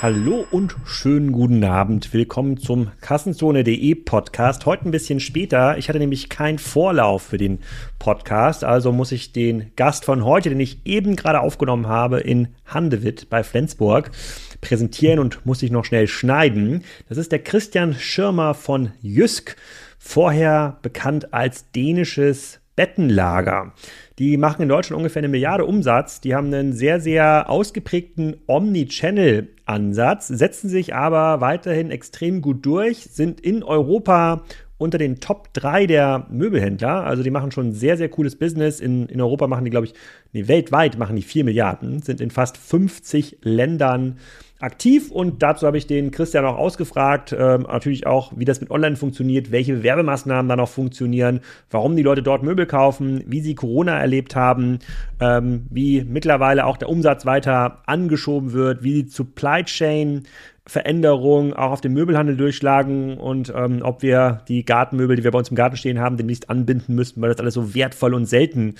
Hallo und schönen guten Abend. Willkommen zum Kassenzone.de Podcast. Heute ein bisschen später. Ich hatte nämlich keinen Vorlauf für den Podcast, also muss ich den Gast von heute, den ich eben gerade aufgenommen habe, in Handewitt bei Flensburg präsentieren und muss ich noch schnell schneiden. Das ist der Christian Schirmer von Jysk, vorher bekannt als dänisches Bettenlager. Die machen in Deutschland ungefähr eine Milliarde Umsatz. Die haben einen sehr, sehr ausgeprägten Omni-Channel-Ansatz, setzen sich aber weiterhin extrem gut durch, sind in Europa unter den Top 3 der Möbelhändler. Also die machen schon sehr, sehr cooles Business. In, in Europa machen die, glaube ich, nee, weltweit machen die 4 Milliarden, sind in fast 50 Ländern aktiv und dazu habe ich den Christian auch ausgefragt, ähm, natürlich auch, wie das mit Online funktioniert, welche Werbemaßnahmen da noch funktionieren, warum die Leute dort Möbel kaufen, wie sie Corona erlebt haben, ähm, wie mittlerweile auch der Umsatz weiter angeschoben wird, wie die Supply Chain Veränderungen auch auf den Möbelhandel durchschlagen und ähm, ob wir die Gartenmöbel, die wir bei uns im Garten stehen haben, demnächst anbinden müssten, weil das alles so wertvoll und selten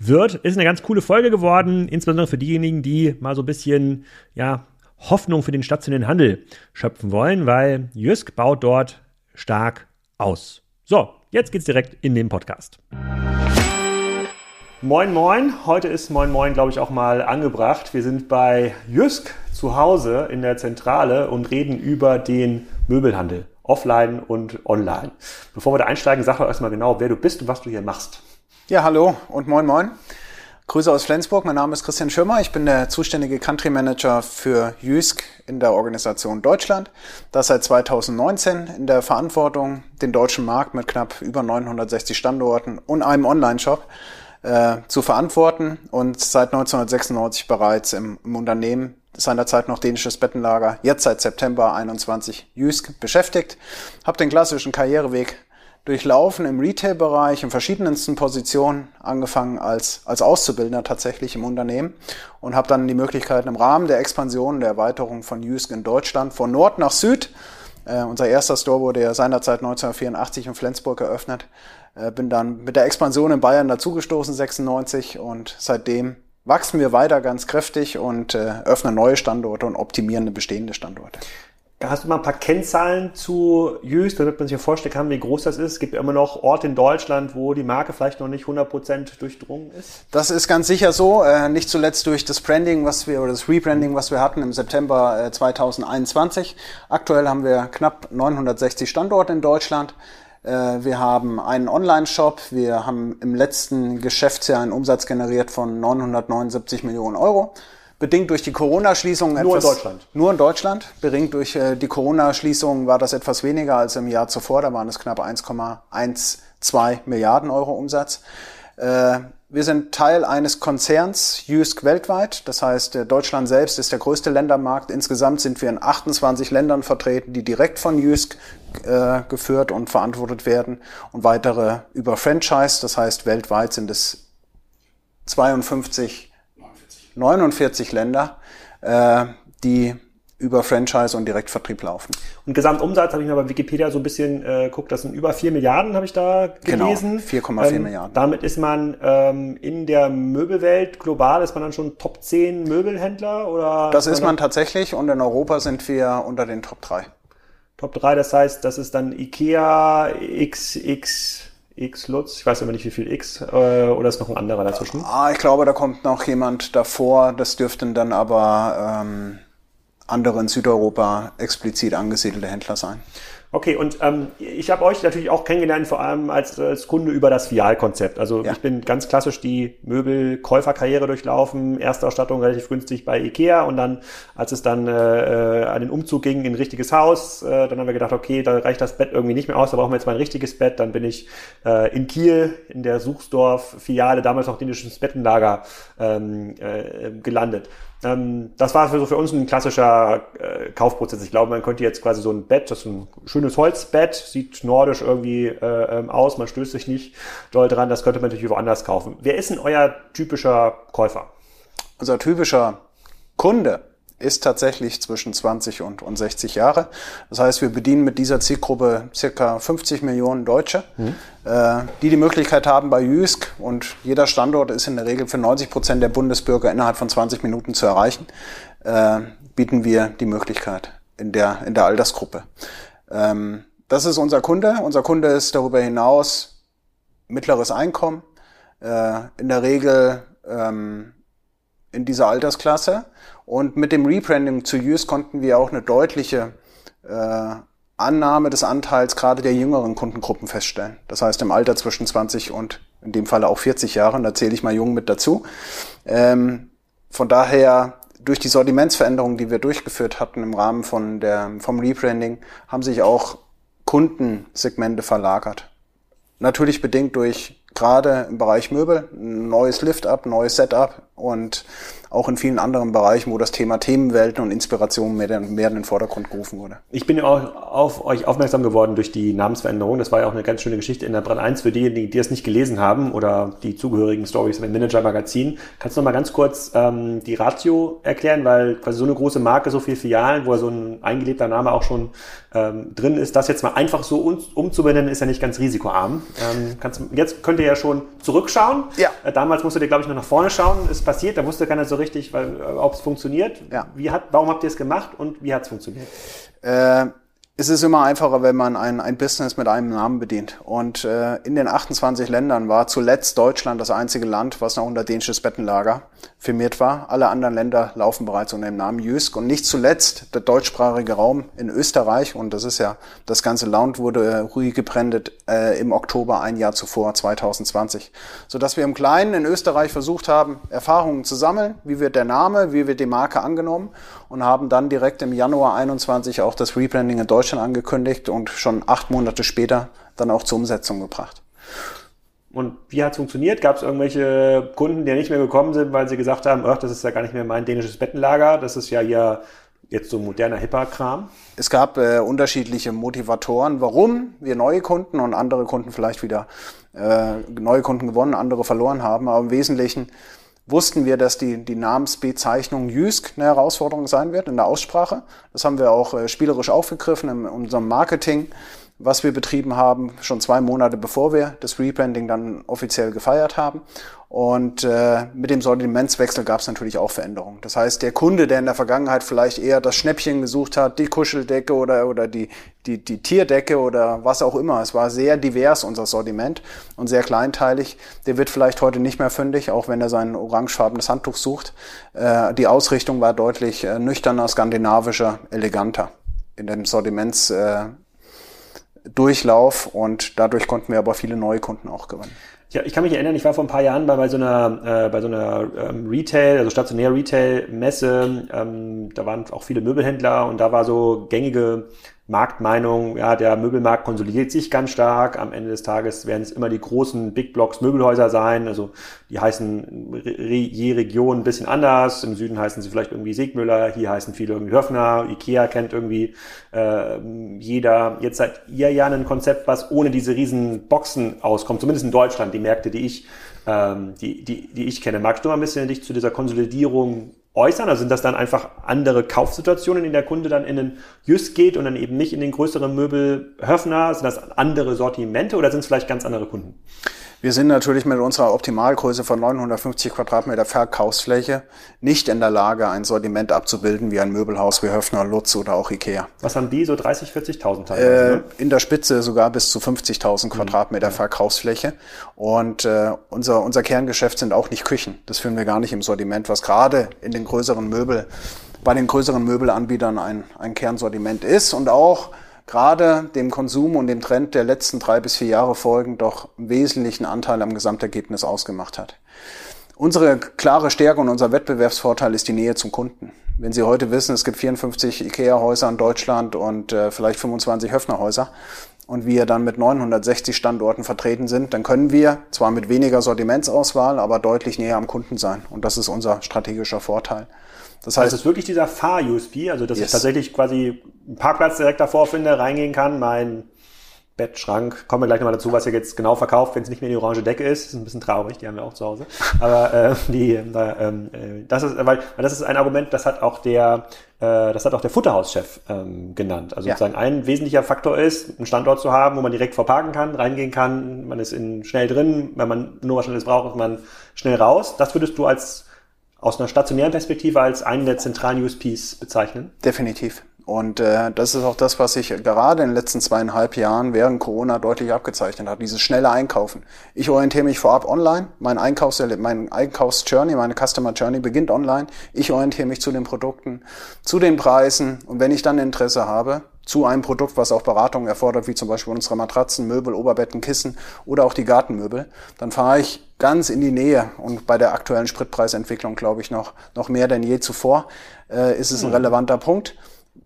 wird. Ist eine ganz coole Folge geworden, insbesondere für diejenigen, die mal so ein bisschen, ja, Hoffnung für den stationären Handel schöpfen wollen, weil Jysk baut dort stark aus. So, jetzt geht's direkt in den Podcast. Moin Moin, heute ist Moin Moin, glaube ich, auch mal angebracht. Wir sind bei Jysk zu Hause in der Zentrale und reden über den Möbelhandel, offline und online. Bevor wir da einsteigen, sag doch erstmal genau, wer du bist und was du hier machst. Ja, hallo und Moin Moin. Grüße aus Flensburg, mein Name ist Christian Schirmer, ich bin der zuständige Country Manager für Jysk in der Organisation Deutschland. Das seit 2019 in der Verantwortung, den deutschen Markt mit knapp über 960 Standorten und einem Online-Shop äh, zu verantworten und seit 1996 bereits im, im Unternehmen seinerzeit noch dänisches Bettenlager, jetzt seit September 21 Jysk beschäftigt. Habe den klassischen Karriereweg durchlaufen im Retail-Bereich in verschiedensten Positionen, angefangen als, als Auszubildender tatsächlich im Unternehmen und habe dann die Möglichkeit im Rahmen der Expansion, der Erweiterung von Jysk in Deutschland von Nord nach Süd, äh, unser erster Store wurde ja seinerzeit 1984 in Flensburg eröffnet, äh, bin dann mit der Expansion in Bayern dazugestoßen, 96 und seitdem wachsen wir weiter ganz kräftig und äh, öffnen neue Standorte und optimieren bestehende Standorte. Hast du mal ein paar Kennzahlen zu Jüst, damit man sich vorstellen kann, wie groß das ist? Es gibt immer noch Orte in Deutschland, wo die Marke vielleicht noch nicht 100% durchdrungen ist? Das ist ganz sicher so. Äh, nicht zuletzt durch das Branding, was wir, oder das Rebranding, was wir hatten im September äh, 2021. Aktuell haben wir knapp 960 Standorte in Deutschland. Äh, wir haben einen Online-Shop. Wir haben im letzten Geschäftsjahr einen Umsatz generiert von 979 Millionen Euro bedingt durch die Corona-Schließung Nur in Deutschland. Nur in Deutschland. Bedingt durch äh, die Corona-Schließung war das etwas weniger als im Jahr zuvor. Da waren es knapp 1,12 Milliarden Euro Umsatz. Äh, wir sind Teil eines Konzerns, Jysk weltweit. Das heißt, äh, Deutschland selbst ist der größte Ländermarkt. Insgesamt sind wir in 28 Ländern vertreten, die direkt von Jysk geführt und verantwortet werden und weitere über Franchise. Das heißt, weltweit sind es 52 49 Länder, äh, die über Franchise und Direktvertrieb laufen. Und Gesamtumsatz habe ich mir bei Wikipedia so ein bisschen äh, geguckt, das sind über 4 Milliarden, habe ich da gelesen. Genau, 4,4 ähm, Milliarden. Damit ist man ähm, in der Möbelwelt global, ist man dann schon Top 10 Möbelhändler? oder? Das ist man tatsächlich und in Europa sind wir unter den Top 3. Top 3, das heißt, das ist dann IKEA, XX, X Lutz, ich weiß aber nicht wie viel X, äh, oder ist noch ein anderer dazwischen? Ah, ich glaube, da kommt noch jemand davor, das dürften dann aber ähm, andere in Südeuropa explizit angesiedelte Händler sein. Okay, und ähm, ich habe euch natürlich auch kennengelernt, vor allem als, als Kunde über das Fial-Konzept. Also ja. ich bin ganz klassisch die Möbelkäuferkarriere durchlaufen, erste Ausstattung relativ günstig bei Ikea und dann, als es dann äh, an den Umzug ging in ein richtiges Haus, äh, dann haben wir gedacht, okay, da reicht das Bett irgendwie nicht mehr aus, da brauchen wir jetzt mal ein richtiges Bett. Dann bin ich äh, in Kiel in der Suchsdorf-Filiale, damals noch dänisches Bettenlager, ähm, äh, gelandet. Ähm, das war für, so für uns ein klassischer äh, Kaufprozess. Ich glaube, man könnte jetzt quasi so ein Bett, das ist ein schönes Holzbett, sieht nordisch irgendwie äh, ähm, aus, man stößt sich nicht doll dran, das könnte man natürlich woanders kaufen. Wer ist denn euer typischer Käufer? Unser typischer Kunde ist tatsächlich zwischen 20 und, und 60 Jahre. Das heißt, wir bedienen mit dieser Zielgruppe circa 50 Millionen Deutsche, mhm. äh, die die Möglichkeit haben bei Jysk und jeder Standort ist in der Regel für 90 Prozent der Bundesbürger innerhalb von 20 Minuten zu erreichen. äh, bieten wir die Möglichkeit in der, in der Altersgruppe. Ähm, das ist unser Kunde. Unser Kunde ist darüber hinaus mittleres Einkommen, äh, in der Regel ähm, in dieser Altersklasse. Und mit dem Rebranding zu Use konnten wir auch eine deutliche äh, Annahme des Anteils gerade der jüngeren Kundengruppen feststellen. Das heißt im Alter zwischen 20 und in dem Falle auch 40 Jahren, da zähle ich mal jung mit dazu. Ähm, von daher durch die Sortimentsveränderungen, die wir durchgeführt hatten im Rahmen von der, vom Rebranding, haben sich auch Kundensegmente verlagert. Natürlich bedingt durch gerade im Bereich Möbel, neues Lift-Up, neues Setup und auch in vielen anderen Bereichen, wo das Thema Themenwelten und Inspiration mehr, mehr in den Vordergrund gerufen wurde. Ich bin ja auch auf euch aufmerksam geworden durch die Namensveränderung. Das war ja auch eine ganz schöne Geschichte in der Brand 1 für diejenigen, die es nicht gelesen haben oder die zugehörigen Stories im Manager Magazin. Kannst du noch mal ganz kurz ähm, die Ratio erklären, weil quasi so eine große Marke, so viele Filialen, wo so ein eingelebter Name auch schon ähm, drin ist, das jetzt mal einfach so um, umzubenennen, ist ja nicht ganz risikoarm. Ähm, kannst, jetzt könnt ihr ja schon zurückschauen. Ja. Äh, damals musstet ihr, glaube ich, noch nach vorne schauen. Ist passiert, da wusste keiner so richtig, äh, ob es funktioniert. Ja. Wie hat, warum habt ihr es gemacht und wie hat es funktioniert? Äh, es ist immer einfacher, wenn man ein, ein Business mit einem Namen bedient. Und äh, in den 28 Ländern war zuletzt Deutschland das einzige Land, was noch unter dänisches Bettenlager firmiert war. Alle anderen Länder laufen bereits unter dem Namen Jysk. Und nicht zuletzt der deutschsprachige Raum in Österreich, und das ist ja das ganze Land, wurde äh, ruhig gebrandet äh, im Oktober ein Jahr zuvor, 2020. Sodass wir im Kleinen in Österreich versucht haben, Erfahrungen zu sammeln, wie wird der Name, wie wird die Marke angenommen und haben dann direkt im Januar 21 auch das Rebranding in Deutschland angekündigt und schon acht Monate später dann auch zur Umsetzung gebracht. Und wie hat es funktioniert? Gab es irgendwelche Kunden, die nicht mehr gekommen sind, weil sie gesagt haben, ach, das ist ja gar nicht mehr mein dänisches Bettenlager, das ist ja hier jetzt so moderner Hipper-Kram? Es gab äh, unterschiedliche Motivatoren, warum wir neue Kunden und andere Kunden vielleicht wieder äh, neue Kunden gewonnen, andere verloren haben. Aber im Wesentlichen wussten wir, dass die, die Namensbezeichnung Jysk eine Herausforderung sein wird in der Aussprache. Das haben wir auch äh, spielerisch aufgegriffen in unserem Marketing was wir betrieben haben, schon zwei Monate bevor wir das Rebranding dann offiziell gefeiert haben. Und äh, mit dem Sortimentswechsel gab es natürlich auch Veränderungen. Das heißt, der Kunde, der in der Vergangenheit vielleicht eher das Schnäppchen gesucht hat, die Kuscheldecke oder, oder die, die, die Tierdecke oder was auch immer, es war sehr divers unser Sortiment und sehr kleinteilig, der wird vielleicht heute nicht mehr fündig, auch wenn er sein orangefarbenes Handtuch sucht. Äh, die Ausrichtung war deutlich äh, nüchterner, skandinavischer, eleganter in dem Sortiments. Äh, Durchlauf und dadurch konnten wir aber viele neue Kunden auch gewinnen. Ja, ich kann mich erinnern, ich war vor ein paar Jahren bei, bei so einer, äh, bei so einer ähm, Retail, also stationär Retail-Messe. Ähm, da waren auch viele Möbelhändler und da war so gängige Marktmeinung, ja, der Möbelmarkt konsolidiert sich ganz stark. Am Ende des Tages werden es immer die großen Big Blocks Möbelhäuser sein. Also die heißen je Region ein bisschen anders. Im Süden heißen sie vielleicht irgendwie Segmüller, hier heißen viele irgendwie Höfner, Ikea kennt irgendwie äh, jeder. Jetzt seid ihr ja ein Konzept, was ohne diese riesen Boxen auskommt, zumindest in Deutschland, die Märkte, die ich, ähm, die, die, die ich kenne. Magst du mal ein bisschen dich zu dieser Konsolidierung äußern? Also sind das dann einfach andere Kaufsituationen, in der Kunde dann in den Just geht und dann eben nicht in den größeren Möbelhöfner? Sind das andere Sortimente oder sind es vielleicht ganz andere Kunden? Wir sind natürlich mit unserer Optimalgröße von 950 Quadratmeter Verkaufsfläche nicht in der Lage, ein Sortiment abzubilden wie ein Möbelhaus wie Höfner, Lutz oder auch Ikea. Was haben die? So 30, 40.000 teilweise? Äh, ne? In der Spitze sogar bis zu 50.000 mhm. Quadratmeter mhm. Verkaufsfläche. Und äh, unser, unser Kerngeschäft sind auch nicht Küchen. Das führen wir gar nicht im Sortiment, was gerade in den größeren Möbel, bei den größeren Möbelanbietern ein, ein Kernsortiment ist und auch gerade dem Konsum und dem Trend der letzten drei bis vier Jahre folgend doch wesentlichen Anteil am Gesamtergebnis ausgemacht hat. Unsere klare Stärke und unser Wettbewerbsvorteil ist die Nähe zum Kunden. Wenn Sie heute wissen, es gibt 54 IKEA-Häuser in Deutschland und äh, vielleicht 25 Höfner-Häuser und wir dann mit 960 Standorten vertreten sind, dann können wir zwar mit weniger Sortimentsauswahl, aber deutlich näher am Kunden sein. Und das ist unser strategischer Vorteil. Das heißt, also es ist wirklich dieser Fahr-USP, also dass yes. ich tatsächlich quasi einen Parkplatz direkt davor finde, reingehen kann, mein Bettschrank, kommen wir gleich nochmal dazu, was ihr jetzt genau verkauft, wenn es nicht mehr die orange Decke ist. Das ist ein bisschen traurig, die haben wir auch zu Hause. Aber äh, die, äh, äh, das ist, weil, weil das ist ein Argument, das hat auch der, äh, das hat auch der Futterhauschef ähm, genannt. Also ja. sozusagen ein wesentlicher Faktor ist, einen Standort zu haben, wo man direkt vorparken kann, reingehen kann, man ist in, schnell drin, wenn man nur was Schnelles braucht, ist man schnell raus. Das würdest du als aus einer stationären Perspektive als einen der zentralen USPs bezeichnen? Definitiv. Und äh, das ist auch das, was sich gerade in den letzten zweieinhalb Jahren während Corona deutlich abgezeichnet hat, dieses schnelle Einkaufen. Ich orientiere mich vorab online, mein Einkaufs mein Einkaufsjourney, meine Customer Journey beginnt online. Ich orientiere mich zu den Produkten, zu den Preisen und wenn ich dann Interesse habe, zu einem Produkt, was auch Beratung erfordert, wie zum Beispiel unsere Matratzen, Möbel, Oberbetten, Kissen oder auch die Gartenmöbel, dann fahre ich ganz in die Nähe und bei der aktuellen Spritpreisentwicklung glaube ich noch, noch mehr denn je zuvor, äh, ist es ein hm. relevanter Punkt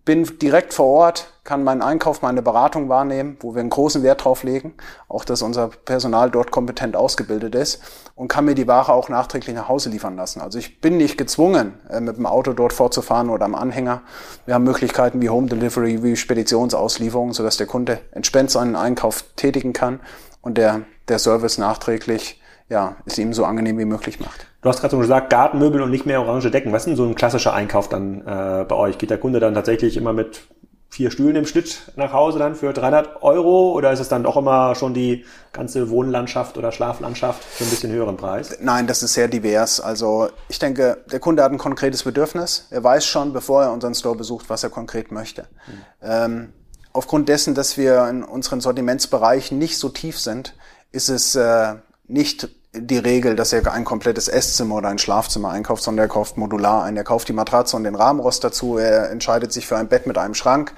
bin direkt vor Ort, kann meinen Einkauf, meine Beratung wahrnehmen, wo wir einen großen Wert drauf legen, auch dass unser Personal dort kompetent ausgebildet ist und kann mir die Ware auch nachträglich nach Hause liefern lassen. Also ich bin nicht gezwungen, äh, mit dem Auto dort fortzufahren oder am Anhänger. Wir haben Möglichkeiten wie Home Delivery, wie Speditionsauslieferung, sodass der Kunde entspannt seinen Einkauf tätigen kann und der, der Service nachträglich ja, es ihm so angenehm wie möglich macht. Du hast gerade so gesagt, Gartenmöbel und nicht mehr orange Decken. Was ist denn so ein klassischer Einkauf dann äh, bei euch? Geht der Kunde dann tatsächlich immer mit vier Stühlen im Schnitt nach Hause dann für 300 Euro oder ist es dann doch immer schon die ganze Wohnlandschaft oder Schlaflandschaft für ein bisschen höheren Preis? Nein, das ist sehr divers. Also ich denke, der Kunde hat ein konkretes Bedürfnis. Er weiß schon, bevor er unseren Store besucht, was er konkret möchte. Mhm. Ähm, aufgrund dessen, dass wir in unseren Sortimentsbereichen nicht so tief sind, ist es äh, nicht die Regel, dass er ein komplettes Esszimmer oder ein Schlafzimmer einkauft, sondern er kauft modular ein. Er kauft die Matratze und den Rahmenrost dazu. Er entscheidet sich für ein Bett mit einem Schrank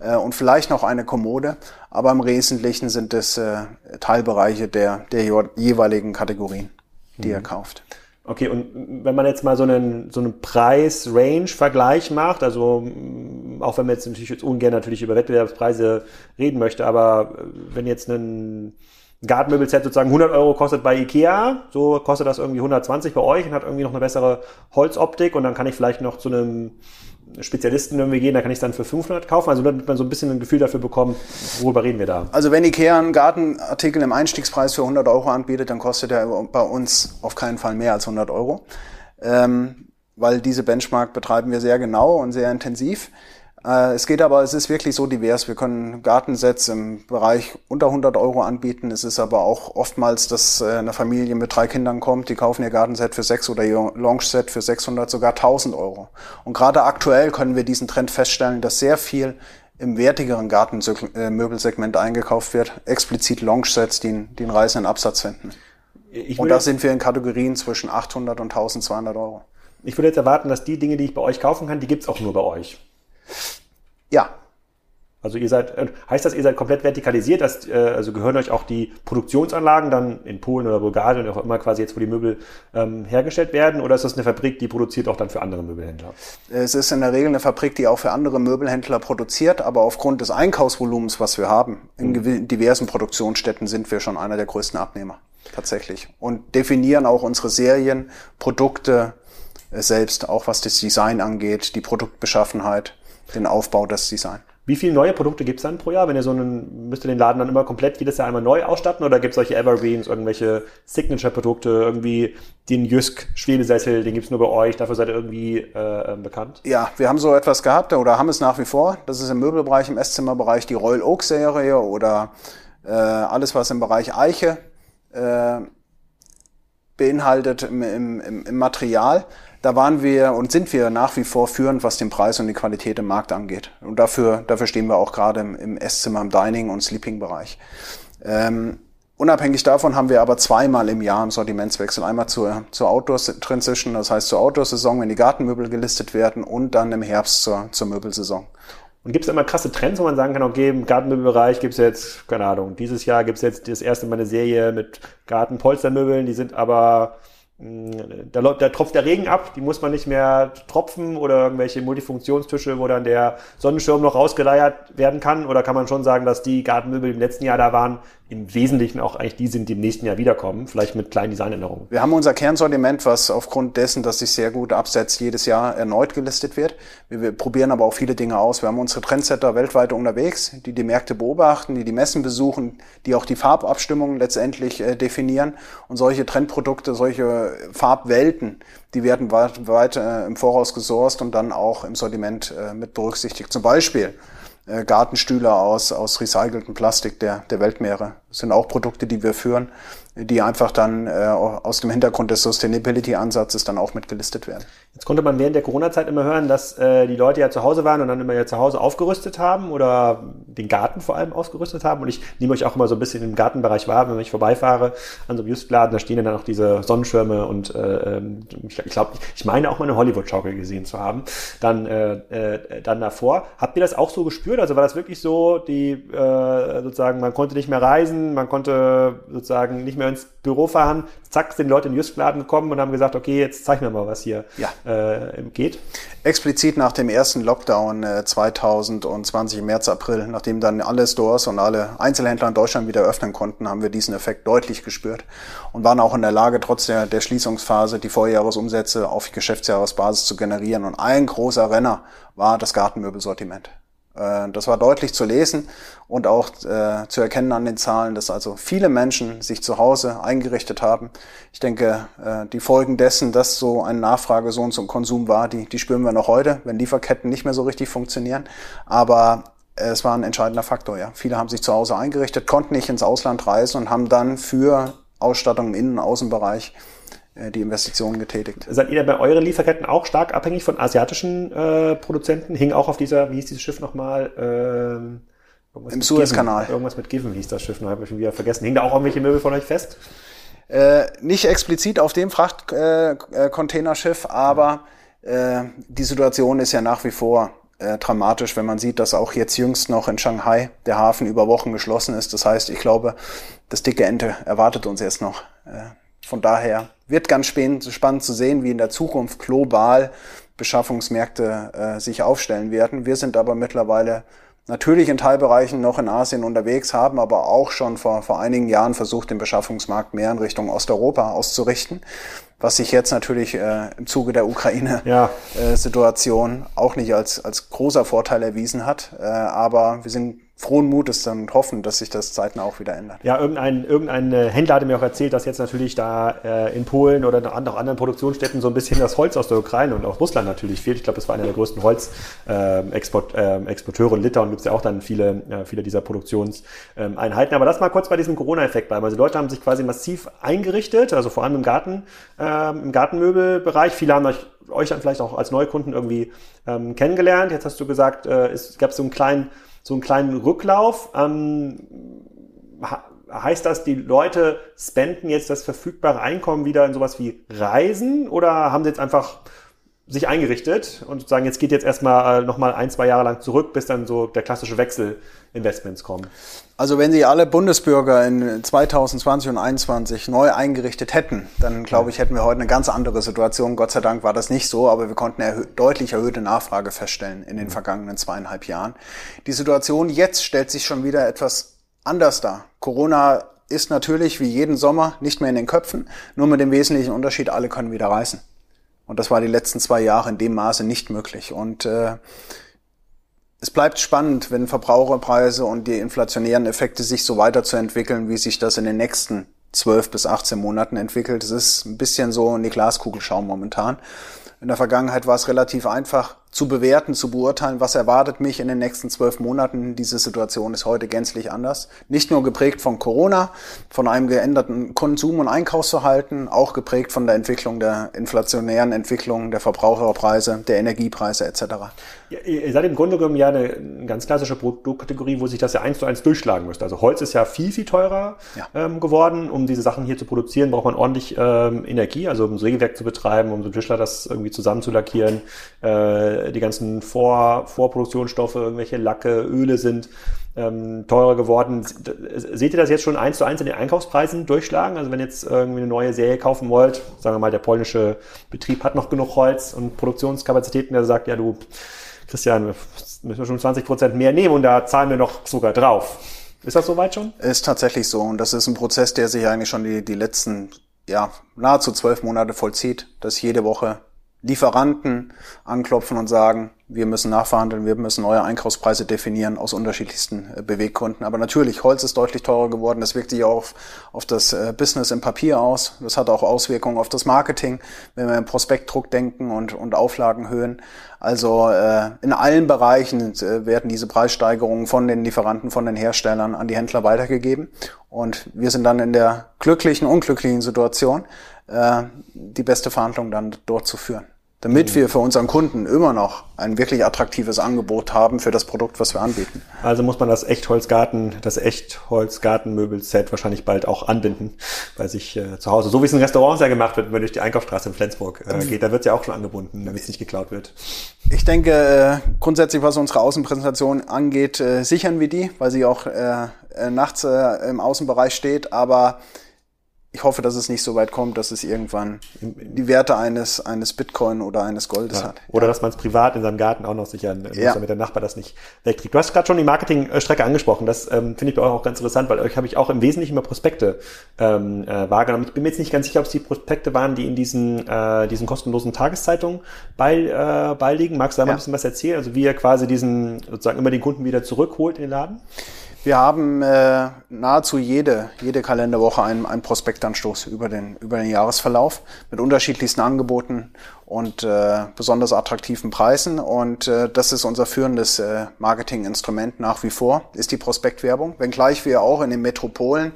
äh, und vielleicht noch eine Kommode. Aber im Wesentlichen sind es äh, Teilbereiche der, der jeweiligen Kategorien, die mhm. er kauft. Okay, und wenn man jetzt mal so einen, so einen Preis-Range-Vergleich macht, also auch wenn man jetzt natürlich jetzt ungern natürlich über Wettbewerbspreise reden möchte, aber wenn jetzt ein Gartenmöbelset sozusagen 100 Euro kostet bei Ikea, so kostet das irgendwie 120 bei euch und hat irgendwie noch eine bessere Holzoptik und dann kann ich vielleicht noch zu einem Spezialisten irgendwie gehen, da kann ich es dann für 500 kaufen. Also damit man so ein bisschen ein Gefühl dafür bekommt, worüber reden wir da. Also wenn Ikea einen Gartenartikel im Einstiegspreis für 100 Euro anbietet, dann kostet er bei uns auf keinen Fall mehr als 100 Euro, ähm, weil diese Benchmark betreiben wir sehr genau und sehr intensiv. Äh, es geht aber, es ist wirklich so divers. Wir können Gartensets im Bereich unter 100 Euro anbieten. Es ist aber auch oftmals, dass äh, eine Familie mit drei Kindern kommt, die kaufen ihr Gartenset für 6 oder ihr Launchset für 600, sogar 1000 Euro. Und gerade aktuell können wir diesen Trend feststellen, dass sehr viel im wertigeren Gartenmöbelsegment eingekauft wird, explizit Launchsets, die, die einen reißenden Absatz finden. Und da sind wir in Kategorien zwischen 800 und 1200 Euro. Ich würde jetzt erwarten, dass die Dinge, die ich bei euch kaufen kann, die gibt's auch nur bei euch. Ja. Also ihr seid, äh, heißt das, ihr seid komplett vertikalisiert, dass, äh, also gehören euch auch die Produktionsanlagen dann in Polen oder Bulgarien oder auch immer quasi jetzt, wo die Möbel ähm, hergestellt werden, oder ist das eine Fabrik, die produziert auch dann für andere Möbelhändler? Es ist in der Regel eine Fabrik, die auch für andere Möbelhändler produziert, aber aufgrund des Einkaufsvolumens, was wir haben, in mhm. diversen Produktionsstätten sind wir schon einer der größten Abnehmer, tatsächlich. Und definieren auch unsere Serien, Produkte äh, selbst, auch was das Design angeht, die Produktbeschaffenheit den Aufbau, das Design. Wie viele neue Produkte gibt es dann pro Jahr? Wenn ihr so einen, müsst ihr den Laden dann immer komplett jedes Jahr einmal neu ausstatten oder gibt es solche Evergreens, irgendwelche Signature-Produkte, irgendwie den Jysk Schwebesessel, den gibt es nur bei euch, dafür seid ihr irgendwie äh, ähm, bekannt? Ja, wir haben so etwas gehabt oder haben es nach wie vor. Das ist im Möbelbereich, im Esszimmerbereich die Royal Oak Serie oder äh, alles, was im Bereich Eiche äh, beinhaltet im, im, im Material da waren wir und sind wir nach wie vor führend, was den Preis und die Qualität im Markt angeht. Und dafür, dafür stehen wir auch gerade im, im Esszimmer, im Dining- und Sleeping-Bereich. Ähm, unabhängig davon haben wir aber zweimal im Jahr einen Sortimentswechsel. Einmal zur, zur Outdoor-Transition, das heißt zur Outdoor-Saison, wenn die Gartenmöbel gelistet werden und dann im Herbst zur, zur Möbelsaison. Und gibt es immer krasse Trends, wo man sagen kann, okay, im Gartenmöbelbereich gibt es jetzt, keine Ahnung, dieses Jahr gibt es jetzt das erste Mal eine Serie mit Gartenpolstermöbeln, die sind aber da, da tropft der Regen ab, die muss man nicht mehr tropfen oder irgendwelche Multifunktionstische, wo dann der Sonnenschirm noch rausgeleiert werden kann? Oder kann man schon sagen, dass die Gartenmöbel im letzten Jahr da waren, im Wesentlichen auch eigentlich die sind, die im nächsten Jahr wiederkommen, vielleicht mit kleinen Designänderungen. Wir haben unser Kernsortiment, was aufgrund dessen, dass sich sehr gut absetzt, jedes Jahr erneut gelistet wird. Wir, wir, probieren aber auch viele Dinge aus. Wir haben unsere Trendsetter weltweit unterwegs, die die Märkte beobachten, die die Messen besuchen, die auch die Farbabstimmungen letztendlich äh, definieren. Und solche Trendprodukte, solche Farbwelten, die werden weit, weit äh, im Voraus gesourced und dann auch im Sortiment äh, mit berücksichtigt. Zum Beispiel äh, Gartenstühle aus, aus recyceltem Plastik der, der Weltmeere sind auch Produkte, die wir führen, die einfach dann äh, aus dem Hintergrund des Sustainability-Ansatzes dann auch mitgelistet werden. Jetzt konnte man während der Corona-Zeit immer hören, dass äh, die Leute ja zu Hause waren und dann immer ja zu Hause aufgerüstet haben oder den Garten vor allem ausgerüstet haben. Und ich nehme euch auch immer so ein bisschen im Gartenbereich wahr, wenn ich vorbeifahre an so einem Justladen, da stehen dann auch diese Sonnenschirme und äh, ähm, ich, glaube, ich meine auch mal eine Hollywood-Schaukel gesehen zu haben. Dann, äh, äh, dann davor. Habt ihr das auch so gespürt? Also war das wirklich so, die äh, sozusagen, man konnte nicht mehr reisen, man konnte sozusagen nicht mehr ins Büro fahren, zack, sind die Leute in den Justladen gekommen und haben gesagt, okay, jetzt zeichnen wir mal, was hier ja äh, geht? Explizit nach dem ersten Lockdown äh, 2020 im März, April, nachdem dann alle Stores und alle Einzelhändler in Deutschland wieder öffnen konnten, haben wir diesen Effekt deutlich gespürt und waren auch in der Lage, trotz der, der Schließungsphase die Vorjahresumsätze auf Geschäftsjahresbasis zu generieren. Und ein großer Renner war das Gartenmöbelsortiment. Äh, das war deutlich zu lesen und auch äh, zu erkennen an den Zahlen, dass also viele Menschen sich zu Hause eingerichtet haben. Ich denke, äh, die Folgen dessen, dass so eine Nachfrage so und zum Konsum war, die, die spüren wir noch heute, wenn Lieferketten nicht mehr so richtig funktionieren. Aber es war ein entscheidender Faktor, ja. Viele haben sich zu Hause eingerichtet, konnten nicht ins Ausland reisen und haben dann für Ausstattung im Innen- und Außenbereich die Investitionen getätigt. Seid ihr bei euren Lieferketten auch stark abhängig von asiatischen äh, Produzenten? Hing auch auf dieser, wie hieß dieses Schiff nochmal? Ähm, Im Suezkanal. Irgendwas mit Given hieß das Schiff, habe ich schon wieder vergessen. Hing da auch irgendwelche Möbel von euch fest? Äh, nicht explizit auf dem Frachtcontainerschiff, äh, aber äh, die Situation ist ja nach wie vor äh, dramatisch, wenn man sieht, dass auch jetzt jüngst noch in Shanghai der Hafen über Wochen geschlossen ist. Das heißt, ich glaube, das dicke Ente erwartet uns jetzt noch. Äh, von daher wird ganz spannend zu sehen, wie in der Zukunft global Beschaffungsmärkte äh, sich aufstellen werden. Wir sind aber mittlerweile natürlich in Teilbereichen noch in Asien unterwegs, haben aber auch schon vor, vor einigen Jahren versucht, den Beschaffungsmarkt mehr in Richtung Osteuropa auszurichten, was sich jetzt natürlich äh, im Zuge der Ukraine-Situation ja. äh, auch nicht als, als großer Vorteil erwiesen hat. Äh, aber wir sind frohen Mutes dann hoffen, dass sich das zeitnah auch wieder ändert. Ja, irgendein, irgendein äh, Händler hatte mir auch erzählt, dass jetzt natürlich da äh, in Polen oder an auch anderen Produktionsstätten so ein bisschen das Holz aus der Ukraine und auch Russland natürlich fehlt. Ich glaube, das war einer der größten Holzexporteure ähm, äh, in Litauen. Gibt es ja auch dann viele, äh, viele dieser Produktionseinheiten. Aber das mal kurz bei diesem Corona-Effekt bleiben. Also die Leute haben sich quasi massiv eingerichtet, also vor allem im Garten, äh, im Gartenmöbelbereich. Viele haben euch, euch dann vielleicht auch als Neukunden irgendwie ähm, kennengelernt. Jetzt hast du gesagt, äh, es gab so einen kleinen so einen kleinen Rücklauf. Ähm, heißt das, die Leute spenden jetzt das verfügbare Einkommen wieder in sowas wie Reisen oder haben sie jetzt einfach sich eingerichtet und sagen, jetzt geht jetzt erstmal äh, nochmal ein, zwei Jahre lang zurück, bis dann so der klassische Wechsel Investments kommen? Also wenn Sie alle Bundesbürger in 2020 und 2021 neu eingerichtet hätten, dann glaube ich, hätten wir heute eine ganz andere Situation. Gott sei Dank war das nicht so, aber wir konnten erhö deutlich erhöhte Nachfrage feststellen in den mhm. vergangenen zweieinhalb Jahren. Die Situation jetzt stellt sich schon wieder etwas anders dar. Corona ist natürlich wie jeden Sommer nicht mehr in den Köpfen, nur mit dem wesentlichen Unterschied, alle können wieder reisen. Und das war die letzten zwei Jahre in dem Maße nicht möglich. Und äh, es bleibt spannend, wenn Verbraucherpreise und die inflationären Effekte sich so weiterzuentwickeln, wie sich das in den nächsten 12 bis 18 Monaten entwickelt. Es ist ein bisschen so in die Glaskugel momentan. In der Vergangenheit war es relativ einfach, zu bewerten, zu beurteilen, was erwartet mich in den nächsten zwölf Monaten. Diese Situation ist heute gänzlich anders. Nicht nur geprägt von Corona, von einem geänderten Konsum- und Einkaufsverhalten, auch geprägt von der Entwicklung der inflationären Entwicklung der Verbraucherpreise, der Energiepreise etc. Ja, ihr seid im Grunde genommen ja eine, ganz klassische Produktkategorie, wo sich das ja eins zu eins durchschlagen müsste. Also Holz ist ja viel, viel teurer ja. ähm, geworden. Um diese Sachen hier zu produzieren, braucht man ordentlich ähm, Energie, also um ein Sägewerk zu betreiben, um so ein Tischler das irgendwie zusammen zu lackieren. Äh, die ganzen Vor Vorproduktionsstoffe, irgendwelche Lacke, Öle sind ähm, teurer geworden. Seht ihr das jetzt schon eins zu eins in den Einkaufspreisen durchschlagen? Also wenn jetzt irgendwie eine neue Serie kaufen wollt, sagen wir mal, der polnische Betrieb hat noch genug Holz und Produktionskapazitäten, der sagt, ja du, Christian, müssen wir schon 20 Prozent mehr nehmen und da zahlen wir noch sogar drauf. Ist das soweit schon? Ist tatsächlich so. Und das ist ein Prozess, der sich eigentlich schon die, die letzten, ja, nahezu zwölf Monate vollzieht, dass jede Woche Lieferanten anklopfen und sagen, wir müssen nachverhandeln, wir müssen neue Einkaufspreise definieren aus unterschiedlichsten äh, Beweggründen. Aber natürlich, Holz ist deutlich teurer geworden. Das wirkt sich auch auf, das äh, Business im Papier aus. Das hat auch Auswirkungen auf das Marketing, wenn wir im Prospektdruck denken und, und Auflagenhöhen. Also äh, in allen Bereichen werden diese Preissteigerungen von den Lieferanten, von den Herstellern an die Händler weitergegeben. Und wir sind dann in der glücklichen, unglücklichen Situation, die beste Verhandlung dann dort zu führen damit wir für unseren Kunden immer noch ein wirklich attraktives Angebot haben für das Produkt, was wir anbieten. Also muss man das Echtholzgarten, das Echtholzgartenmöbelset wahrscheinlich bald auch anbinden bei sich äh, zu Hause. So wie es in Restaurants ja gemacht wird, wenn man durch die Einkaufsstraße in Flensburg äh, geht, da wird es ja auch schon angebunden, damit es nicht geklaut wird. Ich denke, äh, grundsätzlich, was unsere Außenpräsentation angeht, äh, sichern wir die, weil sie auch äh, äh nachts im Außenbereich steht, aber ich hoffe, dass es nicht so weit kommt, dass es irgendwann die Werte eines, eines Bitcoin oder eines Goldes ja. hat. Oder ja. dass man es privat in seinem Garten auch noch sichern muss, ja. damit der Nachbar das nicht wegkriegt. Du hast gerade schon die Marketingstrecke angesprochen. Das ähm, finde ich bei euch auch ganz interessant, weil euch habe ich auch im Wesentlichen immer Prospekte ähm, äh, wahrgenommen. Ich bin mir jetzt nicht ganz sicher, ob es die Prospekte waren, die in diesen, äh, diesen kostenlosen Tageszeitungen bei, äh, beiliegen. Magst du da mal ein bisschen was erzählen? Also wie ihr quasi diesen sozusagen immer den Kunden wieder zurückholt in den Laden? Wir haben äh, nahezu jede, jede Kalenderwoche einen, einen Prospektanstoß über den, über den Jahresverlauf mit unterschiedlichsten Angeboten und äh, besonders attraktiven Preisen. Und äh, das ist unser führendes äh, Marketinginstrument nach wie vor, ist die Prospektwerbung. Wenngleich wir auch in den Metropolen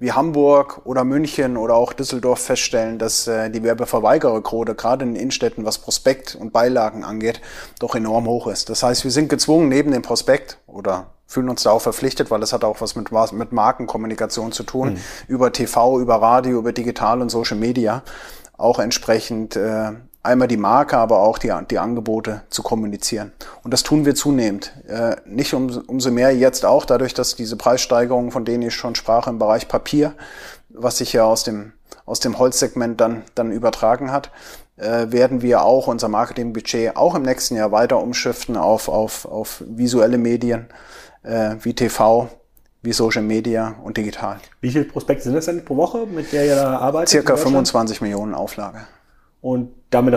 wie Hamburg oder München oder auch Düsseldorf feststellen, dass äh, die Werbeverweigererquote gerade in Innenstädten, was Prospekt und Beilagen angeht, doch enorm hoch ist. Das heißt, wir sind gezwungen, neben dem Prospekt oder fühlen uns da auch verpflichtet, weil das hat auch was mit, mit Markenkommunikation zu tun, mhm. über TV, über Radio, über Digital und Social Media, auch entsprechend äh, einmal die Marke, aber auch die, die Angebote zu kommunizieren. Und das tun wir zunehmend. Äh, nicht um, umso mehr jetzt auch dadurch, dass diese Preissteigerungen, von denen ich schon sprach, im Bereich Papier, was sich ja aus dem, aus dem Holzsegment dann, dann übertragen hat, äh, werden wir auch unser Marketingbudget auch im nächsten Jahr weiter umschiften auf, auf, auf visuelle Medien äh, wie TV, wie Social Media und digital. Wie viele Prospekte sind das denn pro Woche, mit der ihr da arbeitet? Circa 25 Millionen Auflage. Und damit,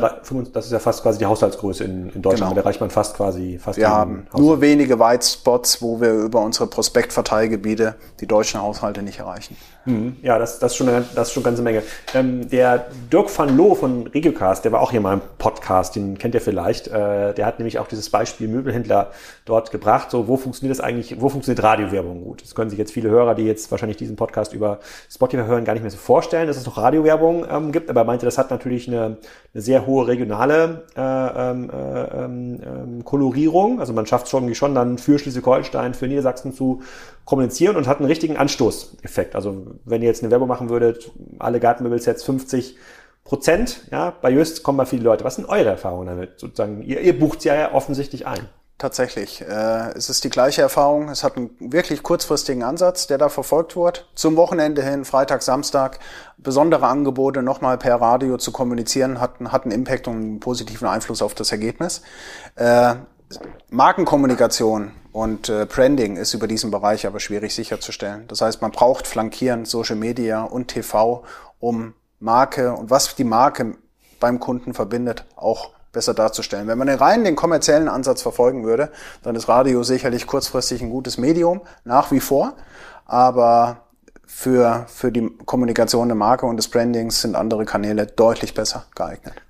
das ist ja fast quasi die Haushaltsgröße in, in Deutschland, genau. da erreicht man fast quasi fast Wir haben Haushalt. nur wenige White Spots, wo wir über unsere Prospektverteilgebiete die deutschen Haushalte nicht erreichen. Mhm. Ja, das, das, ist schon eine, das ist schon eine ganze Menge. Ähm, der Dirk van Loo von Regiocast, der war auch hier mal im Podcast, den kennt ihr vielleicht. Äh, der hat nämlich auch dieses Beispiel Möbelhändler dort gebracht. So, wo funktioniert das eigentlich, wo funktioniert Radiowerbung gut? Das können sich jetzt viele Hörer, die jetzt wahrscheinlich diesen Podcast über Spotify hören, gar nicht mehr so vorstellen, dass es noch Radiowerbung ähm, gibt. Aber er meinte, das hat natürlich eine, eine sehr hohe regionale äh, ähm, äh, ähm, ähm, Kolorierung. Also man schafft schon, schon dann für Schleswig-Holstein, für Niedersachsen zu kommunizieren und hat einen richtigen Anstoßeffekt. Also wenn ihr jetzt eine Werbung machen würdet, alle Gartenmöbelsets 50 Prozent, ja, bei Just kommen mal viele Leute. Was sind eure Erfahrungen damit? Sozusagen, ihr, ihr bucht sie ja offensichtlich ein. Tatsächlich. Äh, es ist die gleiche Erfahrung. Es hat einen wirklich kurzfristigen Ansatz, der da verfolgt wird. Zum Wochenende hin, Freitag, Samstag, besondere Angebote nochmal per Radio zu kommunizieren, hat, hat einen Impact und einen positiven Einfluss auf das Ergebnis. Äh, Markenkommunikation und äh, Branding ist über diesen Bereich aber schwierig sicherzustellen. Das heißt, man braucht flankierend Social Media und TV, um Marke und was die Marke beim Kunden verbindet, auch besser darzustellen. Wenn man rein den kommerziellen Ansatz verfolgen würde, dann ist Radio sicherlich kurzfristig ein gutes Medium, nach wie vor. Aber für, für die Kommunikation der Marke und des Brandings sind andere Kanäle deutlich besser geeignet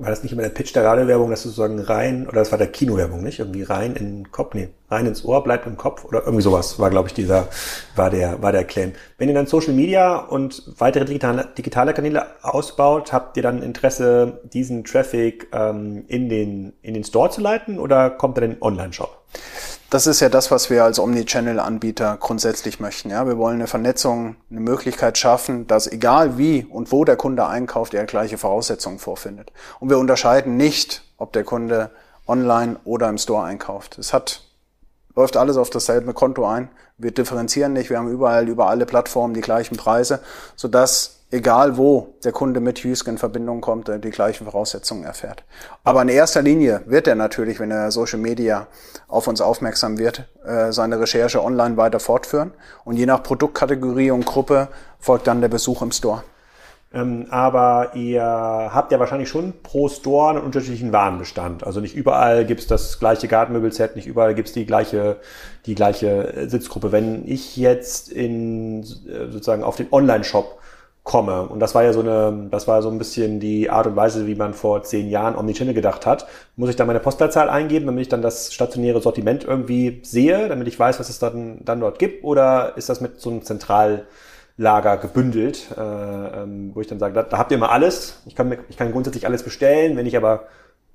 war das nicht immer der Pitch der Radiowerbung, dass du sozusagen rein, oder das war der Kinowerbung, nicht? Irgendwie rein in den Kopf, nee, rein ins Ohr, bleibt im Kopf oder irgendwie sowas war, glaube ich, dieser, war der, war der Claim. Wenn ihr dann Social Media und weitere digitale, digitale Kanäle ausbaut, habt ihr dann Interesse, diesen Traffic ähm, in den, in den Store zu leiten oder kommt er in den Online-Shop? Das ist ja das, was wir als Omnichannel-Anbieter grundsätzlich möchten. Ja, wir wollen eine Vernetzung, eine Möglichkeit schaffen, dass egal wie und wo der Kunde einkauft, er gleiche Voraussetzungen vorfindet. Und wir unterscheiden nicht, ob der Kunde online oder im Store einkauft. Es hat, läuft alles auf dasselbe Konto ein. Wir differenzieren nicht. Wir haben überall über alle Plattformen die gleichen Preise, sodass egal wo der Kunde mit Husk in Verbindung kommt, er die gleichen Voraussetzungen erfährt. Aber in erster Linie wird er natürlich, wenn er Social Media auf uns aufmerksam wird, äh, seine Recherche online weiter fortführen. Und je nach Produktkategorie und Gruppe folgt dann der Besuch im Store. Ähm, aber ihr habt ja wahrscheinlich schon pro Store einen unterschiedlichen Warenbestand. Also nicht überall gibt's das gleiche Gartenmöbelset, nicht überall gibt's die gleiche, die gleiche Sitzgruppe. Wenn ich jetzt in äh, sozusagen auf den Online-Shop komme. Und das war ja so eine, das war so ein bisschen die Art und Weise, wie man vor zehn Jahren Omnichannel gedacht hat. Muss ich da meine Postleitzahl eingeben, damit ich dann das stationäre Sortiment irgendwie sehe, damit ich weiß, was es dann, dann dort gibt? Oder ist das mit so einem Zentrallager gebündelt, äh, ähm, wo ich dann sage, da, da habt ihr immer alles. Ich kann, ich kann grundsätzlich alles bestellen. Wenn ich aber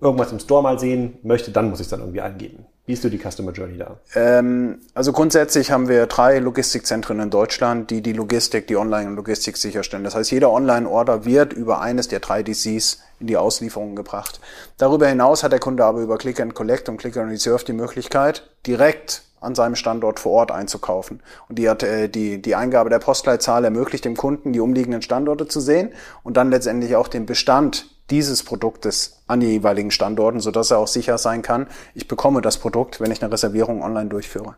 irgendwas im Store mal sehen möchte, dann muss ich es dann irgendwie eingeben. Wie ist du die Customer Journey da? Ähm, also grundsätzlich haben wir drei Logistikzentren in Deutschland, die die Logistik, die Online-Logistik sicherstellen. Das heißt, jeder Online-Order wird über eines der drei DCs in die Auslieferung gebracht. Darüber hinaus hat der Kunde aber über Click and Collect und Click and Reserve die Möglichkeit, direkt an seinem Standort vor Ort einzukaufen. Und die, hat, äh, die, die Eingabe der Postleitzahl ermöglicht dem Kunden, die umliegenden Standorte zu sehen und dann letztendlich auch den Bestand dieses Produktes an die jeweiligen Standorten, sodass er auch sicher sein kann, ich bekomme das Produkt, wenn ich eine Reservierung online durchführe.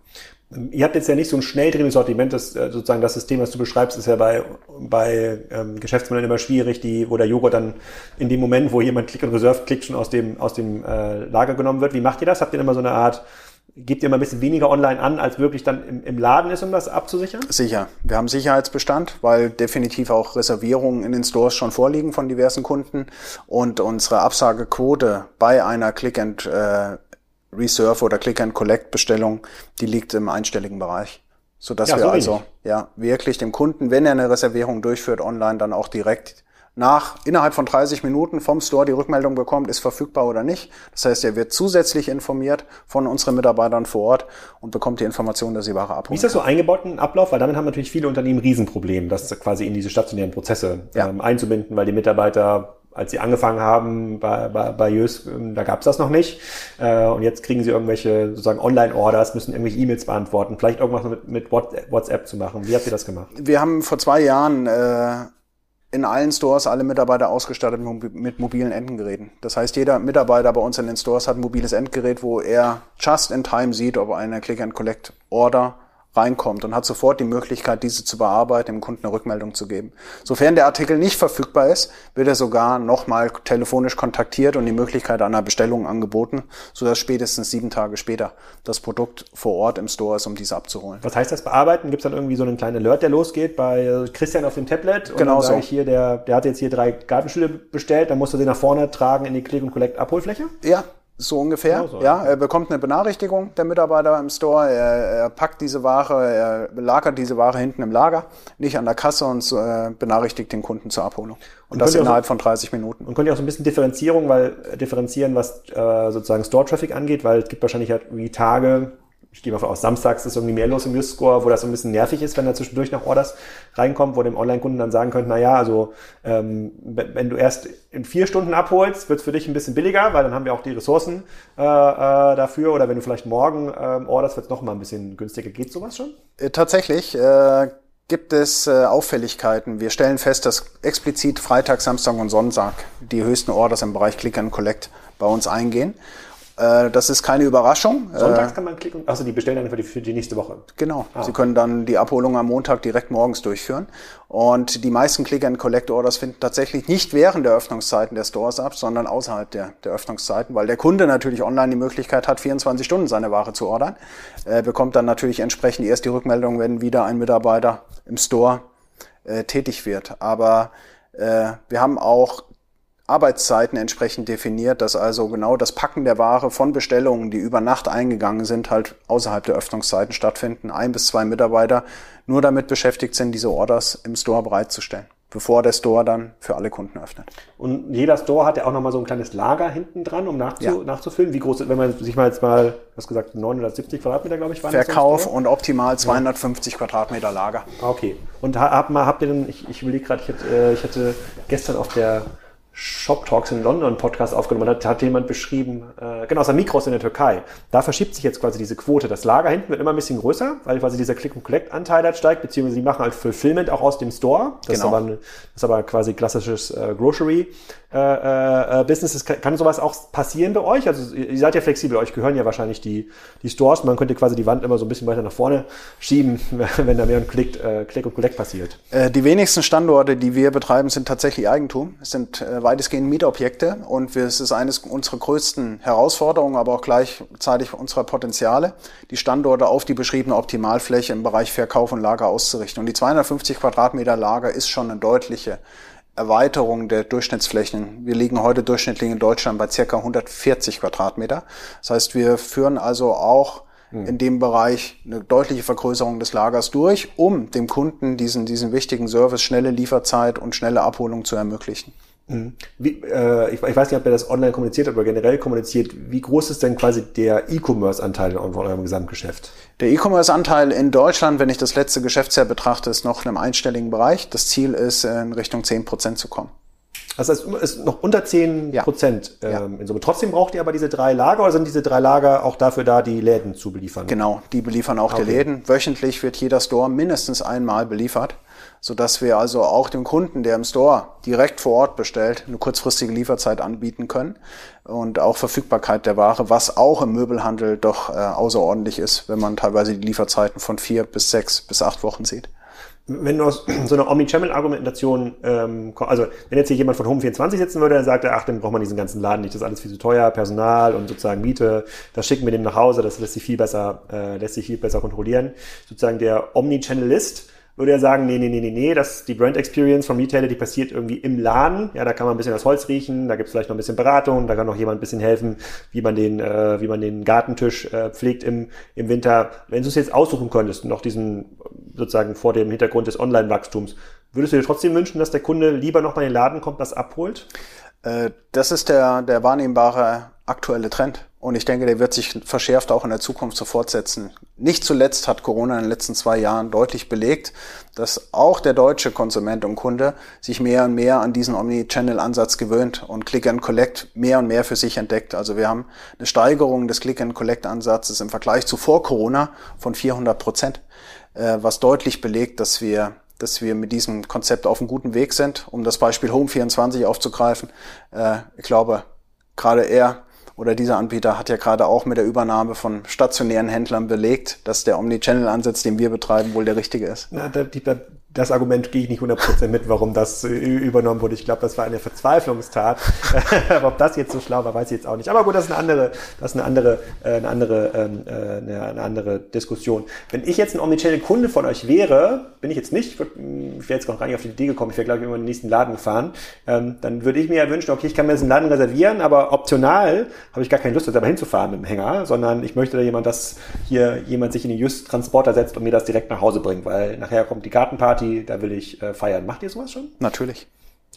Ihr habt jetzt ja nicht so ein schnell drehendes Sortiment, das äh, sozusagen das System, was du beschreibst, ist ja bei, bei ähm, Geschäftsmodellen immer schwierig, die, wo der Joghurt dann in dem Moment, wo jemand Click und Reserve klickt, schon aus dem, aus dem äh, Lager genommen wird. Wie macht ihr das? Habt ihr immer so eine Art gebt ihr mal ein bisschen weniger online an, als wirklich dann im, im, Laden ist, um das abzusichern? Sicher. Wir haben Sicherheitsbestand, weil definitiv auch Reservierungen in den Stores schon vorliegen von diversen Kunden und unsere Absagequote bei einer Click and äh, Reserve oder Click and Collect Bestellung, die liegt im einstelligen Bereich. Sodass ja, wir so also ja wirklich dem Kunden, wenn er eine Reservierung durchführt online, dann auch direkt nach innerhalb von 30 Minuten vom Store die Rückmeldung bekommt, ist verfügbar oder nicht. Das heißt, er wird zusätzlich informiert von unseren Mitarbeitern vor Ort und bekommt die Information, dass sie Ware abholen. Wie ist das so eingebaut in Ablauf? Weil damit haben natürlich viele Unternehmen ein Riesenproblem, das quasi in diese stationären Prozesse ja. ähm, einzubinden, weil die Mitarbeiter als sie angefangen haben bei, bei, bei Jös, ähm, da gab es das noch nicht. Äh, und jetzt kriegen sie irgendwelche sozusagen Online-Orders, müssen irgendwelche E-Mails beantworten, vielleicht irgendwas mit, mit WhatsApp zu machen. Wie habt ihr das gemacht? Wir haben vor zwei Jahren äh, in allen Stores alle Mitarbeiter ausgestattet mit mobilen Endgeräten. Das heißt, jeder Mitarbeiter bei uns in den Stores hat ein mobiles Endgerät, wo er just in time sieht, ob eine Click-and-Collect-Order reinkommt und hat sofort die Möglichkeit, diese zu bearbeiten, dem Kunden eine Rückmeldung zu geben. Sofern der Artikel nicht verfügbar ist, wird er sogar nochmal telefonisch kontaktiert und die Möglichkeit einer Bestellung angeboten, sodass spätestens sieben Tage später das Produkt vor Ort im Store ist, um diese abzuholen. Was heißt das bearbeiten? Gibt es dann irgendwie so einen kleinen Alert, der losgeht bei Christian auf dem Tablet? Und genau dann so. ich hier, der, der hat jetzt hier drei Gartenstühle bestellt, dann musst du sie nach vorne tragen in die Click- und Collect-Abholfläche? Ja, so ungefähr. Genau so, ja, er bekommt eine Benachrichtigung, der Mitarbeiter im Store. Er, er, packt diese Ware, er lagert diese Ware hinten im Lager, nicht an der Kasse und äh, benachrichtigt den Kunden zur Abholung. Und, und das innerhalb so, von 30 Minuten. Und könnt ihr auch so ein bisschen Differenzierung, weil differenzieren, was äh, sozusagen Store-Traffic angeht, weil es gibt wahrscheinlich halt wie Tage, ich gehe mal aus, samstags ist irgendwie mehr los im Just-Score, wo das so ein bisschen nervig ist, wenn da zwischendurch noch Orders reinkommt, wo dem Online-Kunden dann sagen könnte, na ja, also ähm, wenn du erst in vier Stunden abholst, wird es für dich ein bisschen billiger, weil dann haben wir auch die Ressourcen äh, äh, dafür. Oder wenn du vielleicht morgen ähm, orderst, wird es noch mal ein bisschen günstiger. Geht sowas schon? Äh, tatsächlich. Äh gibt es äh, Auffälligkeiten. Wir stellen fest, dass explizit Freitag, Samstag und Sonntag die höchsten Orders im Bereich Click and Collect bei uns eingehen. Äh, das ist keine Überraschung. Sonntags äh, kann man klicken. Also die bestellen dann für die, für die nächste Woche. Genau. Ah. Sie können dann die Abholung am Montag direkt morgens durchführen. Und die meisten Click and Collect Orders finden tatsächlich nicht während der Öffnungszeiten der Stores ab, sondern außerhalb der, der Öffnungszeiten, weil der Kunde natürlich online die Möglichkeit hat, 24 Stunden seine Ware zu ordern. Er bekommt dann natürlich entsprechend erst die Rückmeldung, wenn wieder ein Mitarbeiter im Store äh, tätig wird. Aber äh, wir haben auch Arbeitszeiten entsprechend definiert, dass also genau das Packen der Ware von Bestellungen, die über Nacht eingegangen sind, halt außerhalb der Öffnungszeiten stattfinden. Ein bis zwei Mitarbeiter nur damit beschäftigt sind, diese Orders im Store bereitzustellen, bevor der Store dann für alle Kunden öffnet. Und jeder Store hat ja auch nochmal so ein kleines Lager hinten dran, um nachzu ja. nachzufüllen. Wie groß, wenn man sich mal jetzt mal, was gesagt, 970 Quadratmeter, glaube ich, waren Verkauf und optimal 250 ja. Quadratmeter Lager. Okay. Und habt, habt ihr denn, ich, ich überlege gerade, ich, hätte, äh, ich hatte gestern auf der Shop Talks in London Podcast aufgenommen hat, hat jemand beschrieben, äh, genau, aus der Mikros in der Türkei. Da verschiebt sich jetzt quasi diese Quote. Das Lager hinten wird immer ein bisschen größer, weil quasi dieser Click-and-Collect-Anteil halt steigt, beziehungsweise die machen halt Fulfillment auch aus dem Store. Das, genau. ist, aber, das ist aber quasi klassisches äh, Grocery. Äh, äh, Business. Kann, kann sowas auch passieren bei euch? Also ihr seid ja flexibel, euch gehören ja wahrscheinlich die, die Stores. Man könnte quasi die Wand immer so ein bisschen weiter nach vorne schieben, wenn da mehr ein Click, äh, Click und Collect passiert. Äh, die wenigsten Standorte, die wir betreiben, sind tatsächlich Eigentum. Es sind äh, weitestgehend Mietobjekte und es ist eines unserer größten Herausforderungen, aber auch gleichzeitig unserer Potenziale, die Standorte auf die beschriebene Optimalfläche im Bereich Verkauf und Lager auszurichten. Und die 250 Quadratmeter Lager ist schon eine deutliche Erweiterung der Durchschnittsflächen. Wir liegen heute durchschnittlich in Deutschland bei circa 140 Quadratmeter. Das heißt, wir führen also auch hm. in dem Bereich eine deutliche Vergrößerung des Lagers durch, um dem Kunden diesen, diesen wichtigen Service, schnelle Lieferzeit und schnelle Abholung zu ermöglichen. Mhm. Wie, äh, ich, ich, weiß nicht, ob ihr das online kommuniziert aber generell kommuniziert. Wie groß ist denn quasi der E-Commerce-Anteil in eurem Gesamtgeschäft? Der E-Commerce-Anteil in Deutschland, wenn ich das letzte Geschäftsjahr betrachte, ist noch in einem einstelligen Bereich. Das Ziel ist, in Richtung 10 Prozent zu kommen. Heißt, es ist noch unter 10 Prozent ja. ähm, in Summe. Trotzdem braucht ihr aber diese drei Lager oder sind diese drei Lager auch dafür da, die Läden zu beliefern? Genau, die beliefern auch okay. die Läden. Wöchentlich wird jeder Store mindestens einmal beliefert so dass wir also auch dem Kunden, der im Store direkt vor Ort bestellt, eine kurzfristige Lieferzeit anbieten können und auch Verfügbarkeit der Ware, was auch im Möbelhandel doch äh, außerordentlich ist, wenn man teilweise die Lieferzeiten von vier bis sechs bis acht Wochen sieht. Wenn du aus so einer Omnichannel-Argumentation, ähm, also wenn jetzt hier jemand von Home24 sitzen würde, dann sagt er, ach, dann braucht man diesen ganzen Laden nicht, das ist alles viel zu teuer, Personal und sozusagen Miete, das schicken wir dem nach Hause, das lässt sich viel besser, äh, lässt sich viel besser kontrollieren. Sozusagen der Omnichannelist würde er sagen, nee, nee, nee, nee, nee, das, die Brand Experience vom Retailer, die passiert irgendwie im Laden. Ja, da kann man ein bisschen das Holz riechen, da gibt es vielleicht noch ein bisschen Beratung, da kann noch jemand ein bisschen helfen, wie man den, äh, wie man den Gartentisch äh, pflegt im, im Winter. Wenn du es jetzt aussuchen könntest, noch diesen, sozusagen vor dem Hintergrund des Online-Wachstums, würdest du dir trotzdem wünschen, dass der Kunde lieber noch mal in den Laden kommt, das abholt? Äh, das ist der, der wahrnehmbare aktuelle Trend. Und ich denke, der wird sich verschärft auch in der Zukunft so fortsetzen. Nicht zuletzt hat Corona in den letzten zwei Jahren deutlich belegt, dass auch der deutsche Konsument und Kunde sich mehr und mehr an diesen Omni-Channel-Ansatz gewöhnt und Click and Collect mehr und mehr für sich entdeckt. Also wir haben eine Steigerung des Click and Collect-Ansatzes im Vergleich zu vor Corona von 400 Prozent, äh, was deutlich belegt, dass wir dass wir mit diesem Konzept auf einem guten Weg sind. Um das Beispiel Home24 aufzugreifen, äh, ich glaube, gerade er oder dieser Anbieter hat ja gerade auch mit der Übernahme von stationären Händlern belegt, dass der Omnichannel-Ansatz, den wir betreiben, wohl der richtige ist. Na, die, das Argument gehe ich nicht 100% mit, warum das äh, übernommen wurde. Ich glaube, das war eine Verzweiflungstat. Aber ob das jetzt so schlau war, weiß ich jetzt auch nicht. Aber gut, das ist eine andere, das ist eine andere, äh, eine andere, ähm, äh, eine, andere Diskussion. Wenn ich jetzt ein Omnichannel-Kunde von euch wäre, bin ich jetzt nicht, ich, hm, wäre jetzt noch gar nicht auf die Idee gekommen, ich wäre glaube ich immer in den nächsten Laden gefahren, ähm, dann würde ich mir ja wünschen, okay, ich kann mir diesen Laden reservieren, aber optional habe ich gar keine Lust, da selber hinzufahren mit dem Hänger, sondern ich möchte da jemand, dass hier jemand sich in den Just-Transporter setzt und mir das direkt nach Hause bringt, weil nachher kommt die Gartenparty, Party, da will ich äh, feiern. Macht ihr sowas schon? Natürlich.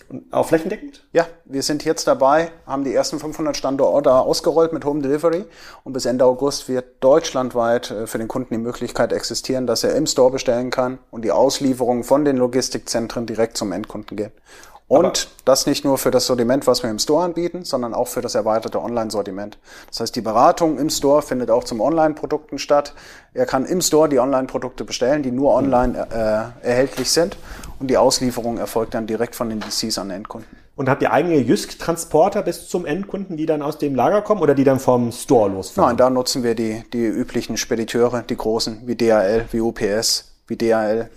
Und auch flächendeckend? Ja, wir sind jetzt dabei, haben die ersten 500 Standorte ausgerollt mit Home Delivery und bis Ende August wird deutschlandweit äh, für den Kunden die Möglichkeit existieren, dass er im Store bestellen kann und die Auslieferung von den Logistikzentren direkt zum Endkunden geht. Und Aber das nicht nur für das Sortiment, was wir im Store anbieten, sondern auch für das erweiterte Online-Sortiment. Das heißt, die Beratung im Store findet auch zum Online-Produkten statt. Er kann im Store die Online-Produkte bestellen, die nur online äh, erhältlich sind. Und die Auslieferung erfolgt dann direkt von den DCs an den Endkunden. Und habt ihr eigene Jysk-Transporter bis zum Endkunden, die dann aus dem Lager kommen oder die dann vom Store losfahren? Nein, da nutzen wir die, die üblichen Spediteure, die großen, wie DHL, wie UPS, wie DHL,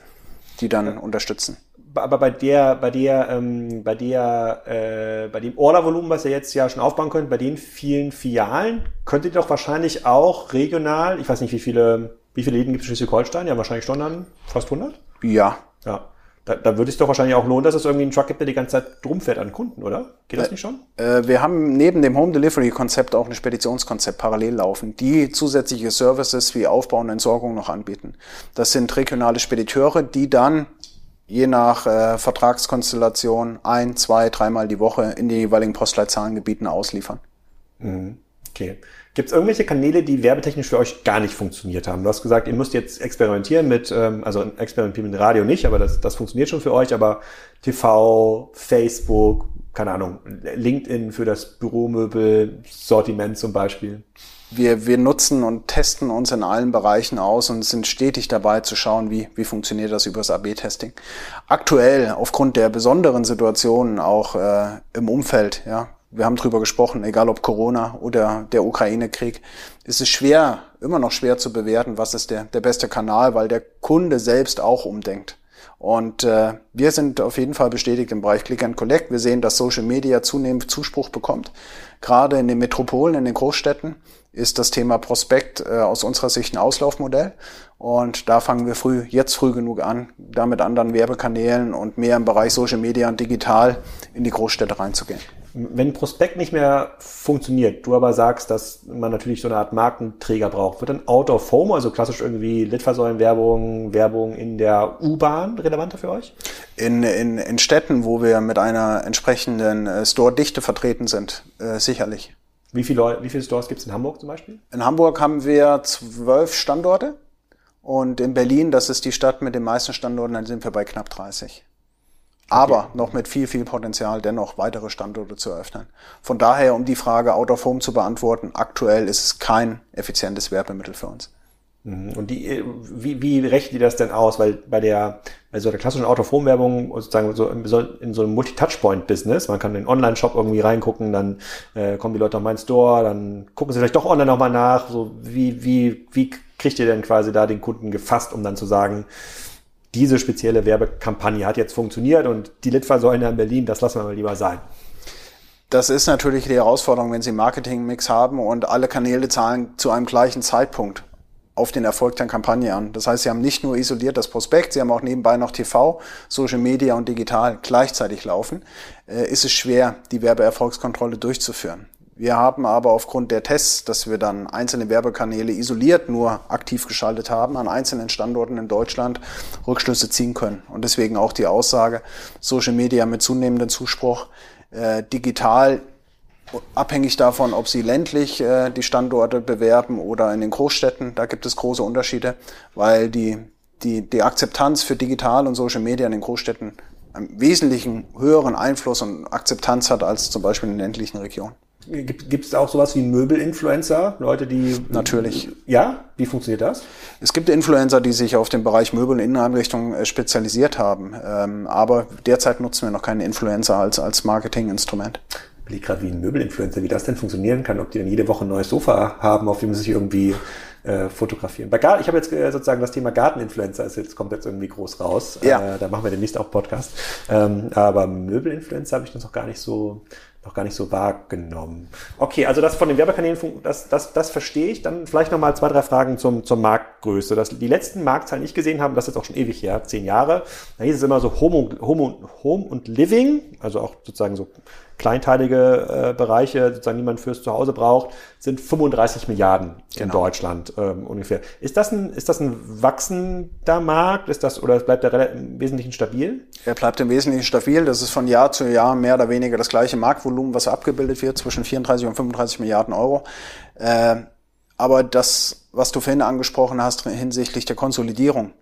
die dann ja. unterstützen aber bei der, bei der, ähm, bei der, äh, bei dem Ordervolumen, was ihr jetzt ja schon aufbauen könnt, bei den vielen Filialen, könnt ihr doch wahrscheinlich auch regional, ich weiß nicht, wie viele, wie viele Läden gibt es in Schleswig-Holstein? Ja, wahrscheinlich schon dann fast 100? Ja. Ja. Da, da würde es doch wahrscheinlich auch lohnen, dass es irgendwie einen Truck gibt, der die ganze Zeit drumfährt an Kunden, oder? Geht das äh, nicht schon? Äh, wir haben neben dem Home Delivery Konzept auch ein Speditionskonzept parallel laufen, die zusätzliche Services wie Aufbau und Entsorgung noch anbieten. Das sind regionale Spediteure, die dann je nach äh, Vertragskonstellation ein, zwei, dreimal die Woche in den jeweiligen Postleitzahlengebieten ausliefern. Mhm. Okay. Gibt es irgendwelche Kanäle, die werbetechnisch für euch gar nicht funktioniert haben? Du hast gesagt, ihr müsst jetzt experimentieren mit, ähm, also experimentieren mit Radio nicht, aber das, das funktioniert schon für euch, aber TV, Facebook, keine Ahnung, LinkedIn für das Büromöbel-Sortiment zum Beispiel. Wir, wir nutzen und testen uns in allen Bereichen aus und sind stetig dabei zu schauen, wie, wie funktioniert das über das AB-Testing. Aktuell, aufgrund der besonderen Situationen auch äh, im Umfeld, ja, wir haben drüber gesprochen, egal ob Corona oder der Ukraine-Krieg, ist es schwer, immer noch schwer zu bewerten, was ist der, der beste Kanal, weil der Kunde selbst auch umdenkt. Und äh, wir sind auf jeden Fall bestätigt im Bereich Click and Collect. Wir sehen, dass Social Media zunehmend Zuspruch bekommt. Gerade in den Metropolen, in den Großstädten ist das Thema Prospekt äh, aus unserer Sicht ein Auslaufmodell. Und da fangen wir früh, jetzt früh genug an, da mit anderen Werbekanälen und mehr im Bereich Social Media und digital in die Großstädte reinzugehen. Wenn Prospekt nicht mehr funktioniert, du aber sagst, dass man natürlich so eine Art Markenträger braucht, wird dann Out of Home, also klassisch irgendwie Litfaßsäulenwerbung, Werbung in der U-Bahn relevanter für euch? In, in, in Städten, wo wir mit einer entsprechenden äh, Store-Dichte vertreten sind, äh, sicherlich. Wie viele, wie viele Stores gibt es in Hamburg zum Beispiel? In Hamburg haben wir zwölf Standorte und in Berlin, das ist die Stadt mit den meisten Standorten, dann sind wir bei knapp 30 aber noch mit viel, viel Potenzial, dennoch weitere Standorte zu eröffnen. Von daher, um die Frage Out of Home zu beantworten, aktuell ist es kein effizientes Werbemittel für uns. Mhm. Und die, wie, wie rechnen die das denn aus? Weil bei der, bei so der klassischen Out-of-Home-Werbung, sozusagen so in, in so einem Multi-Touchpoint-Business, man kann in den Online-Shop irgendwie reingucken, dann äh, kommen die Leute auf meinen Store, dann gucken sie vielleicht doch online nochmal nach. So wie, wie, wie kriegt ihr denn quasi da den Kunden gefasst, um dann zu sagen, diese spezielle Werbekampagne hat jetzt funktioniert und die Litfaßsäule in Berlin, das lassen wir mal lieber sein. Das ist natürlich die Herausforderung, wenn Sie einen Marketingmix haben und alle Kanäle zahlen zu einem gleichen Zeitpunkt auf den Erfolg der Kampagne an. Das heißt, Sie haben nicht nur isoliert das Prospekt, Sie haben auch nebenbei noch TV, Social Media und digital gleichzeitig laufen. Äh, ist es schwer, die Werbeerfolgskontrolle durchzuführen. Wir haben aber aufgrund der Tests, dass wir dann einzelne Werbekanäle isoliert nur aktiv geschaltet haben, an einzelnen Standorten in Deutschland Rückschlüsse ziehen können. Und deswegen auch die Aussage, Social Media mit zunehmendem Zuspruch, äh, digital abhängig davon, ob sie ländlich äh, die Standorte bewerben oder in den Großstädten. Da gibt es große Unterschiede, weil die, die, die Akzeptanz für digital und Social Media in den Großstädten einen wesentlichen höheren Einfluss und Akzeptanz hat als zum Beispiel in ländlichen Regionen. Gibt es auch sowas wie Möbelinfluencer? Leute, die. Natürlich. Ja? Wie funktioniert das? Es gibt Influencer, die sich auf den Bereich Möbel und Inneneinrichtung äh, spezialisiert haben. Ähm, aber derzeit nutzen wir noch keine Influencer als, als Marketinginstrument. Ich überlege gerade, wie ein Möbelinfluencer, wie das denn funktionieren kann, ob die dann jede Woche ein neues Sofa haben, auf dem sie sich irgendwie äh, fotografieren. Bei Garten, ich habe jetzt äh, sozusagen das Thema Garteninfluencer, ist jetzt, kommt jetzt irgendwie groß raus. Ja. Äh, da machen wir demnächst auch Podcast. Ähm, aber Möbelinfluencer habe ich das noch gar nicht so noch gar nicht so wahrgenommen. Okay, also das von den Werbekanälen, das, das, das verstehe ich. Dann vielleicht nochmal zwei, drei Fragen zum, zur Marktgröße. Das, die letzten Marktzahlen, die ich gesehen habe, das ist jetzt auch schon ewig her, zehn Jahre, da hieß es immer so Home, Home, Home und Living, also auch sozusagen so kleinteilige äh, Bereiche, sozusagen, die man fürs Zuhause braucht, sind 35 Milliarden genau. in Deutschland ähm, ungefähr. Ist das ein, ist das ein wachsender Markt? Ist das, oder bleibt er im Wesentlichen stabil? Er bleibt im Wesentlichen stabil. Das ist von Jahr zu Jahr mehr oder weniger das gleiche Marktvolumen, was abgebildet wird, zwischen 34 und 35 Milliarden Euro. Äh, aber das, was du vorhin angesprochen hast hinsichtlich der Konsolidierung,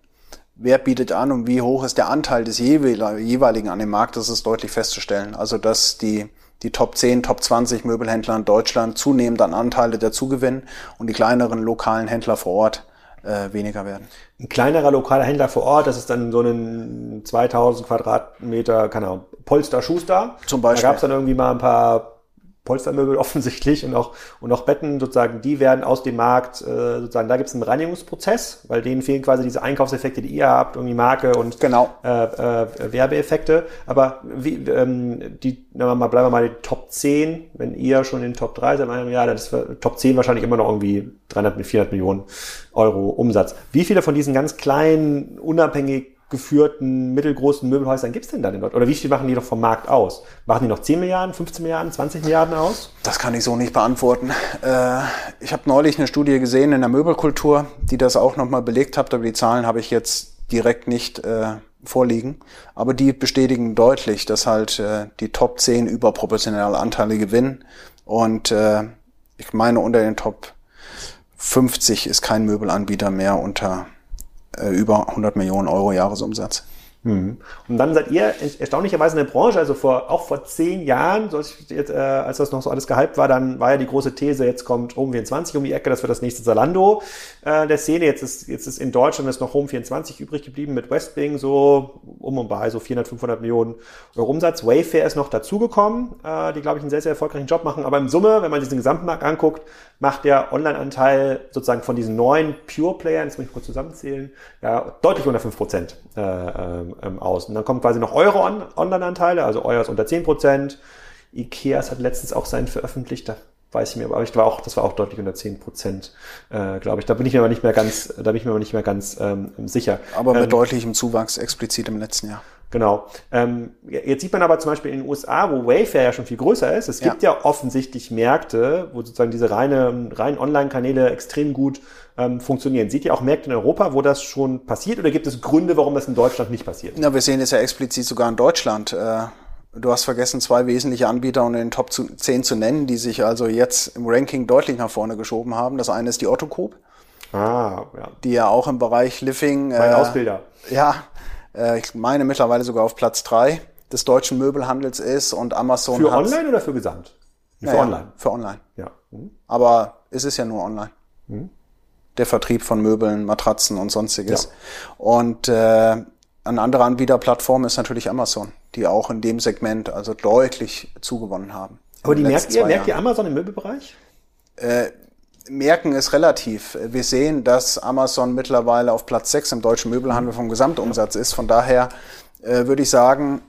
wer bietet an und wie hoch ist der Anteil des jeweiligen an dem Markt, das ist deutlich festzustellen. Also dass die, die Top 10, Top 20 Möbelhändler in Deutschland zunehmend an Anteile dazugewinnen und die kleineren lokalen Händler vor Ort äh, weniger werden. Ein kleinerer lokaler Händler vor Ort, das ist dann so ein 2000 Quadratmeter, keine Ahnung, Polster Schuster. Zum Beispiel. Da gab es dann irgendwie mal ein paar Polstermöbel offensichtlich und auch, und auch Betten sozusagen, die werden aus dem Markt, äh, sozusagen, da gibt es einen Reinigungsprozess, weil denen fehlen quasi diese Einkaufseffekte, die ihr habt, irgendwie Marke und genau. äh, äh, Werbeeffekte. Aber wie, ähm, die, na, mal, bleiben wir mal die Top 10, wenn ihr schon in den Top 3 seid, ja, dann ist Top 10 wahrscheinlich immer noch irgendwie 300 bis 400 Millionen Euro Umsatz. Wie viele von diesen ganz kleinen, unabhängig geführten mittelgroßen Möbelhäusern gibt es denn da denn dort? Oder wie viel machen die doch vom Markt aus? Machen die noch 10 Milliarden, 15 Milliarden, 20 Milliarden aus? Das kann ich so nicht beantworten. Äh, ich habe neulich eine Studie gesehen in der Möbelkultur, die das auch nochmal belegt hat, aber die Zahlen habe ich jetzt direkt nicht äh, vorliegen. Aber die bestätigen deutlich, dass halt äh, die Top 10 überproportionale Anteile gewinnen und ich meine, unter den Top 50 ist kein Möbelanbieter mehr unter äh, über 100 Millionen Euro Jahresumsatz. Mhm. Und dann seid ihr erstaunlicherweise in der Branche, also vor, auch vor zehn Jahren, so jetzt, äh, als das noch so alles gehypt war, dann war ja die große These, jetzt kommt Home24 um die Ecke, das wird das nächste Zalando äh, der Szene. Jetzt ist, jetzt ist in Deutschland ist noch Home24 übrig geblieben mit Westwing, so um und bei so 400, 500 Millionen Euro Umsatz. Wayfair ist noch dazugekommen, äh, die, glaube ich, einen sehr, sehr erfolgreichen Job machen. Aber im Summe, wenn man sich den Gesamtmarkt anguckt, macht der Online-Anteil sozusagen von diesen neuen Pure-Playern, jetzt muss ich kurz zusammenzählen, ja, deutlich unter 5 Prozent äh, ähm, ähm, aus. Und dann kommen quasi noch eure On Online-Anteile, also euer ist unter 10 Prozent. Ikeas hat letztens auch seinen veröffentlicht, da weiß ich mir, aber ich war auch, das war auch deutlich unter 10 Prozent, äh, glaube ich. Da bin ich mir aber nicht mehr ganz, da bin ich mir aber nicht mehr ganz ähm, sicher. Aber mit ähm, deutlichem Zuwachs explizit im letzten Jahr. Genau. Ähm, jetzt sieht man aber zum Beispiel in den USA, wo Wayfair ja schon viel größer ist, es ja. gibt ja offensichtlich Märkte, wo sozusagen diese reine, reinen Online-Kanäle extrem gut ähm, funktionieren. Seht ihr auch Märkte in Europa, wo das schon passiert oder gibt es Gründe, warum das in Deutschland nicht passiert? Na, wir sehen es ja explizit sogar in Deutschland. Äh, du hast vergessen, zwei wesentliche Anbieter und in den Top 10 zu nennen, die sich also jetzt im Ranking deutlich nach vorne geschoben haben. Das eine ist die Otto Group. Ah, ja. Die ja auch im Bereich Living. Mein äh, Ausbilder. Ja, äh, ich meine mittlerweile sogar auf Platz drei des deutschen Möbelhandels ist und Amazon Für online oder für Gesamt? Für naja, online. Für online. Ja. Mhm. Aber es ist ja nur online. Mhm. Der Vertrieb von Möbeln, Matratzen und sonstiges. Ja. Und äh, eine andere Anbieterplattform ist natürlich Amazon, die auch in dem Segment also deutlich zugewonnen haben. Aber die merkt ihr, merkt ihr Amazon im Möbelbereich? Äh, merken ist relativ. Wir sehen, dass Amazon mittlerweile auf Platz 6 im deutschen Möbelhandel vom Gesamtumsatz ist. Von daher äh, würde ich sagen,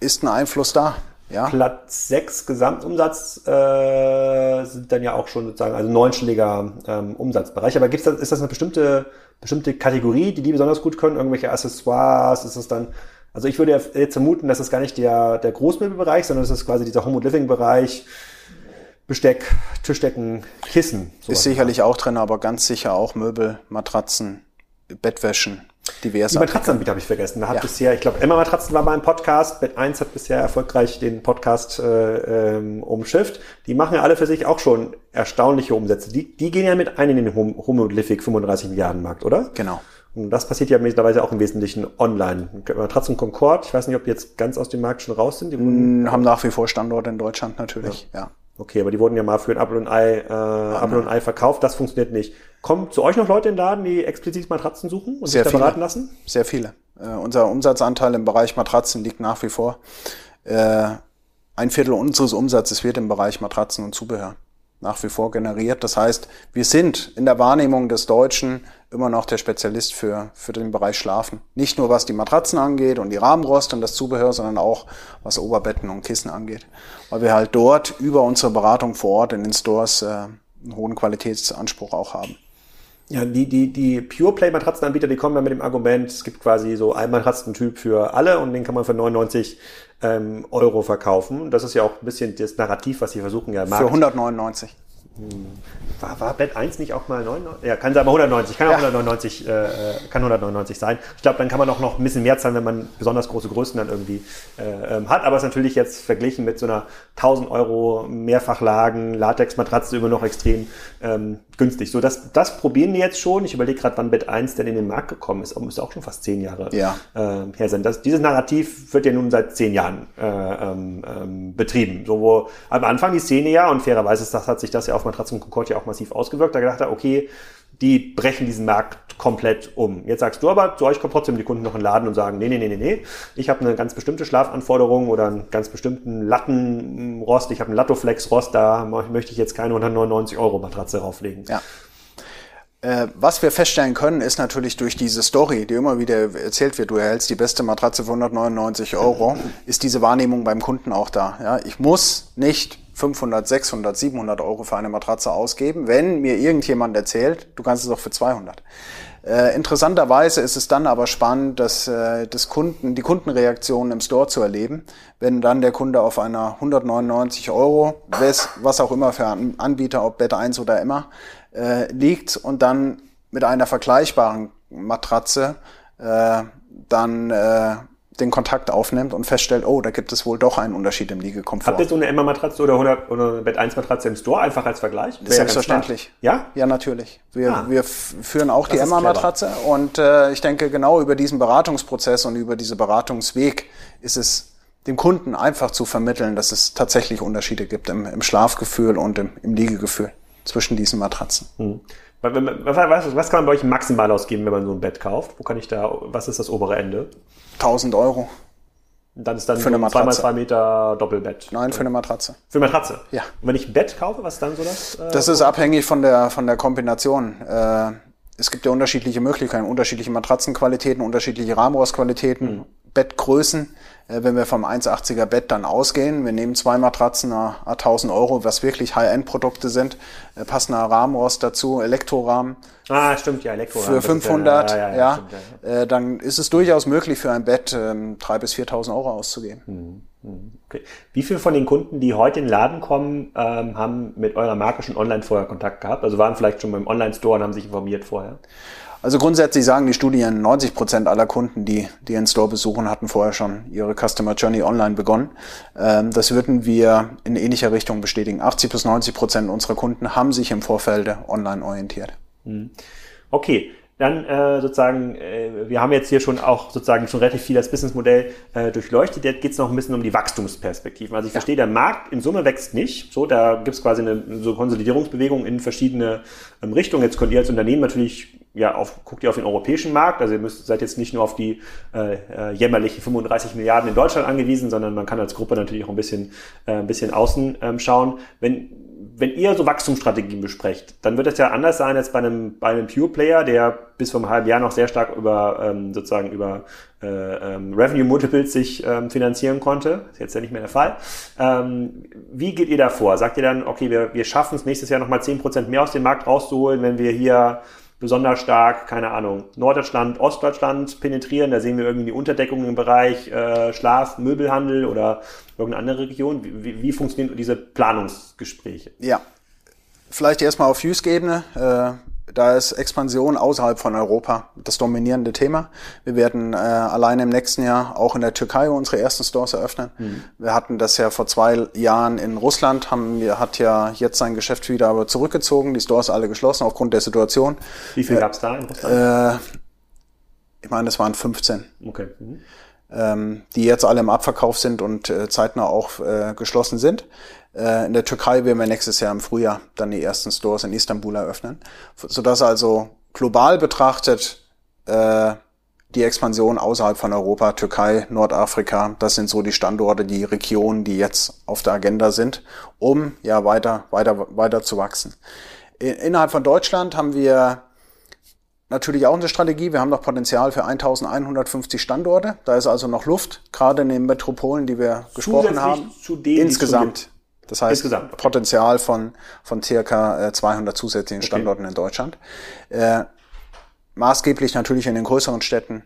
ist ein Einfluss da. Ja. Platz 6 Gesamtumsatz äh, sind dann ja auch schon sozusagen also neunstelliger ähm, Umsatzbereich. Aber gibt's das, ist das eine bestimmte, bestimmte Kategorie, die die besonders gut können? Irgendwelche Accessoires? Ist das dann also ich würde jetzt vermuten, dass das gar nicht der, der Großmöbelbereich, sondern das ist quasi dieser Home- und Living-Bereich, Besteck, Tischdecken, Kissen. Ist sicherlich auch drin, aber ganz sicher auch Möbel, Matratzen, Bettwäschen, diverse. Die Matratzenanbieter habe ich vergessen. Da hat ja. bisher, ich glaube, Emma Matratzen war mal im Podcast. Bett 1 hat bisher erfolgreich den Podcast äh, ähm, umschifft. Die machen ja alle für sich auch schon erstaunliche Umsätze. Die, die gehen ja mit ein in den Homolithic 35 Milliarden Markt, oder? Genau. Und das passiert ja mittlerweile auch im Wesentlichen online. Matratzen Concord, ich weiß nicht, ob die jetzt ganz aus dem Markt schon raus sind. Die mm, haben nach wie vor Standorte in Deutschland natürlich, ja. ja. Okay, aber die wurden ja mal für ein Apple und Ei, äh, Apple und Ei verkauft. Das funktioniert nicht. Kommen zu euch noch Leute in den Laden, die explizit Matratzen suchen und Sehr sich da beraten lassen? Sehr viele. Äh, unser Umsatzanteil im Bereich Matratzen liegt nach wie vor. Äh, ein Viertel unseres Umsatzes wird im Bereich Matratzen und Zubehör nach wie vor generiert. Das heißt, wir sind in der Wahrnehmung des Deutschen immer noch der Spezialist für, für den Bereich Schlafen. Nicht nur was die Matratzen angeht und die Rahmenrost und das Zubehör, sondern auch was Oberbetten und Kissen angeht. Weil wir halt dort über unsere Beratung vor Ort in den Stores äh, einen hohen Qualitätsanspruch auch haben. Ja, die, die, die Pure Play Matratzenanbieter, die kommen ja mit dem Argument, es gibt quasi so einen Matratzentyp für alle und den kann man für 99 ähm, Euro verkaufen. Das ist ja auch ein bisschen das Narrativ, was sie versuchen ja. Markt. Für 199. War, war Bett 1 nicht auch mal 99? Ja, kann sein, aber 190. Kann auch ja. 199, äh, kann 199 sein. Ich glaube, dann kann man auch noch ein bisschen mehr zahlen, wenn man besonders große Größen dann irgendwie äh, ähm, hat. Aber es ist natürlich jetzt verglichen mit so einer 1000 Euro Mehrfachlagen, Latexmatratze immer noch extrem ähm, günstig. So, das, das probieren wir jetzt schon. Ich überlege gerade, wann Bett 1 denn in den Markt gekommen ist. Müsste auch schon fast zehn Jahre ja. äh, her sein. Das, dieses Narrativ wird ja nun seit zehn Jahren äh, ähm, ähm, betrieben. So, wo am Anfang die Szene ja, und fairerweise ist das, hat sich das ja auf Matratzen Concord ja auch massiv ausgewirkt, da gedacht hat, okay, die brechen diesen Markt komplett um. Jetzt sagst du aber, zu euch kommen trotzdem die Kunden noch in den Laden und sagen, nee, nee, nee, nee, nee, ich habe eine ganz bestimmte Schlafanforderung oder einen ganz bestimmten Lattenrost, ich habe einen Lattoflex-Rost, da möchte ich jetzt keine 199 Euro Matratze rauflegen. Ja. Äh, was wir feststellen können, ist natürlich durch diese Story, die immer wieder erzählt wird, du erhältst die beste Matratze für 199 Euro, ist diese Wahrnehmung beim Kunden auch da. Ja, ich muss nicht 500, 600, 700 Euro für eine Matratze ausgeben, wenn mir irgendjemand erzählt, du kannst es auch für 200. Äh, interessanterweise ist es dann aber spannend, dass äh, das Kunden, die Kundenreaktion im Store zu erleben, wenn dann der Kunde auf einer 199 Euro, was, was auch immer für einen Anbieter, ob Bett 1 oder immer, äh, liegt und dann mit einer vergleichbaren Matratze äh, dann äh, den Kontakt aufnimmt und feststellt, oh, da gibt es wohl doch einen Unterschied im Liegekomfort. Habt ihr so eine Emma-Matratze oder, oder, oder eine Bett 1 Matratze im Store einfach als Vergleich? Wäre Selbstverständlich. Ja? Ja, natürlich. Wir, ah. wir führen auch das die Emma-Matratze und äh, ich denke, genau über diesen Beratungsprozess und über diesen Beratungsweg ist es dem Kunden einfach zu vermitteln, dass es tatsächlich Unterschiede gibt im, im Schlafgefühl und im, im Liegegefühl zwischen diesen Matratzen. Hm. Was, was, kann man bei euch maximal ausgeben, wenn man so ein Bett kauft? Wo kann ich da, was ist das obere Ende? 1000 Euro. Und dann ist dann für eine Matratze. 2 x 2 Meter Doppelbett. Nein, für eine Matratze. Für eine Matratze? Ja. Und wenn ich ein Bett kaufe, was ist dann so das? Äh, das ist abhängig von der, von der Kombination. Äh, es gibt ja unterschiedliche Möglichkeiten, unterschiedliche Matratzenqualitäten, unterschiedliche Rahmenrostqualitäten, mhm. Bettgrößen. Äh, wenn wir vom 1,80er Bett dann ausgehen, wir nehmen zwei Matratzen a 1000 Euro, was wirklich High-End-Produkte sind, äh, passender Rahmenrost dazu, Elektrorahmen. Ah, stimmt, ja, Elektrorahmen. Für 500, ja, ja, ja, ja, stimmt, äh, dann ist es durchaus möglich für ein Bett ähm, 3.000 bis 4.000 Euro auszugeben. Mhm. Okay. Wie viele von den Kunden, die heute in den Laden kommen, ähm, haben mit eurer Marke schon online vorher Kontakt gehabt? Also waren vielleicht schon beim Online-Store und haben sich informiert vorher? Also grundsätzlich sagen die Studien, 90 Prozent aller Kunden, die, die einen Store besuchen, hatten vorher schon ihre Customer Journey online begonnen. Ähm, das würden wir in ähnlicher Richtung bestätigen. 80 bis 90 Prozent unserer Kunden haben sich im Vorfeld online orientiert. Mhm. Okay, dann äh, sozusagen, äh, wir haben jetzt hier schon auch sozusagen schon relativ viel das Businessmodell äh, durchleuchtet. Jetzt geht es noch ein bisschen um die Wachstumsperspektiven. Also ich ja. verstehe, der Markt in Summe wächst nicht. So, da gibt es quasi eine so Konsolidierungsbewegung in verschiedene ähm, Richtungen. Jetzt könnt ihr als Unternehmen natürlich ja auf, guckt ihr auf den europäischen Markt. Also ihr müsst, seid jetzt nicht nur auf die äh, äh, jämmerlichen 35 Milliarden in Deutschland angewiesen, sondern man kann als Gruppe natürlich auch ein bisschen, äh, ein bisschen außen ähm, schauen. Wenn wenn ihr so Wachstumsstrategien besprecht, dann wird es ja anders sein als bei einem, bei einem Pure Player, der bis vor einem halben Jahr noch sehr stark über ähm, sozusagen über äh, ähm, Revenue Multiples sich ähm, finanzieren konnte. Das ist jetzt ja nicht mehr der Fall. Ähm, wie geht ihr da vor? Sagt ihr dann, okay, wir, wir schaffen es nächstes Jahr nochmal 10% mehr aus dem Markt rauszuholen, wenn wir hier besonders stark, keine Ahnung, Norddeutschland, Ostdeutschland penetrieren. Da sehen wir irgendwie die Unterdeckung im Bereich äh, Schlaf, Möbelhandel oder irgendeine andere Region. Wie, wie funktionieren diese Planungsgespräche? Ja, vielleicht erstmal auf Use-Ebene. Äh da ist Expansion außerhalb von Europa das dominierende Thema. Wir werden äh, alleine im nächsten Jahr auch in der Türkei unsere ersten Stores eröffnen. Mhm. Wir hatten das ja vor zwei Jahren in Russland, haben wir hat ja jetzt sein Geschäft wieder aber zurückgezogen, die Stores alle geschlossen aufgrund der Situation. Wie viel äh, gab es da in Russland? Äh, ich meine, das waren 15. Okay. Mhm die jetzt alle im Abverkauf sind und äh, zeitnah auch äh, geschlossen sind. Äh, in der Türkei werden wir nächstes Jahr im Frühjahr dann die ersten Stores in Istanbul eröffnen, sodass also global betrachtet die Expansion außerhalb von Europa, Türkei, Nordafrika, das sind so die Standorte, die Regionen, die jetzt auf der Agenda sind, um ja weiter, weiter, weiter zu wachsen. Innerhalb von Deutschland haben wir natürlich auch eine Strategie. Wir haben noch Potenzial für 1150 Standorte. Da ist also noch Luft, gerade in den Metropolen, die wir gesprochen haben. Zu denen, insgesamt. Das heißt, insgesamt. Potenzial von, von circa 200 äh, zusätzlichen Standorten okay. in Deutschland. Äh, maßgeblich natürlich in den größeren Städten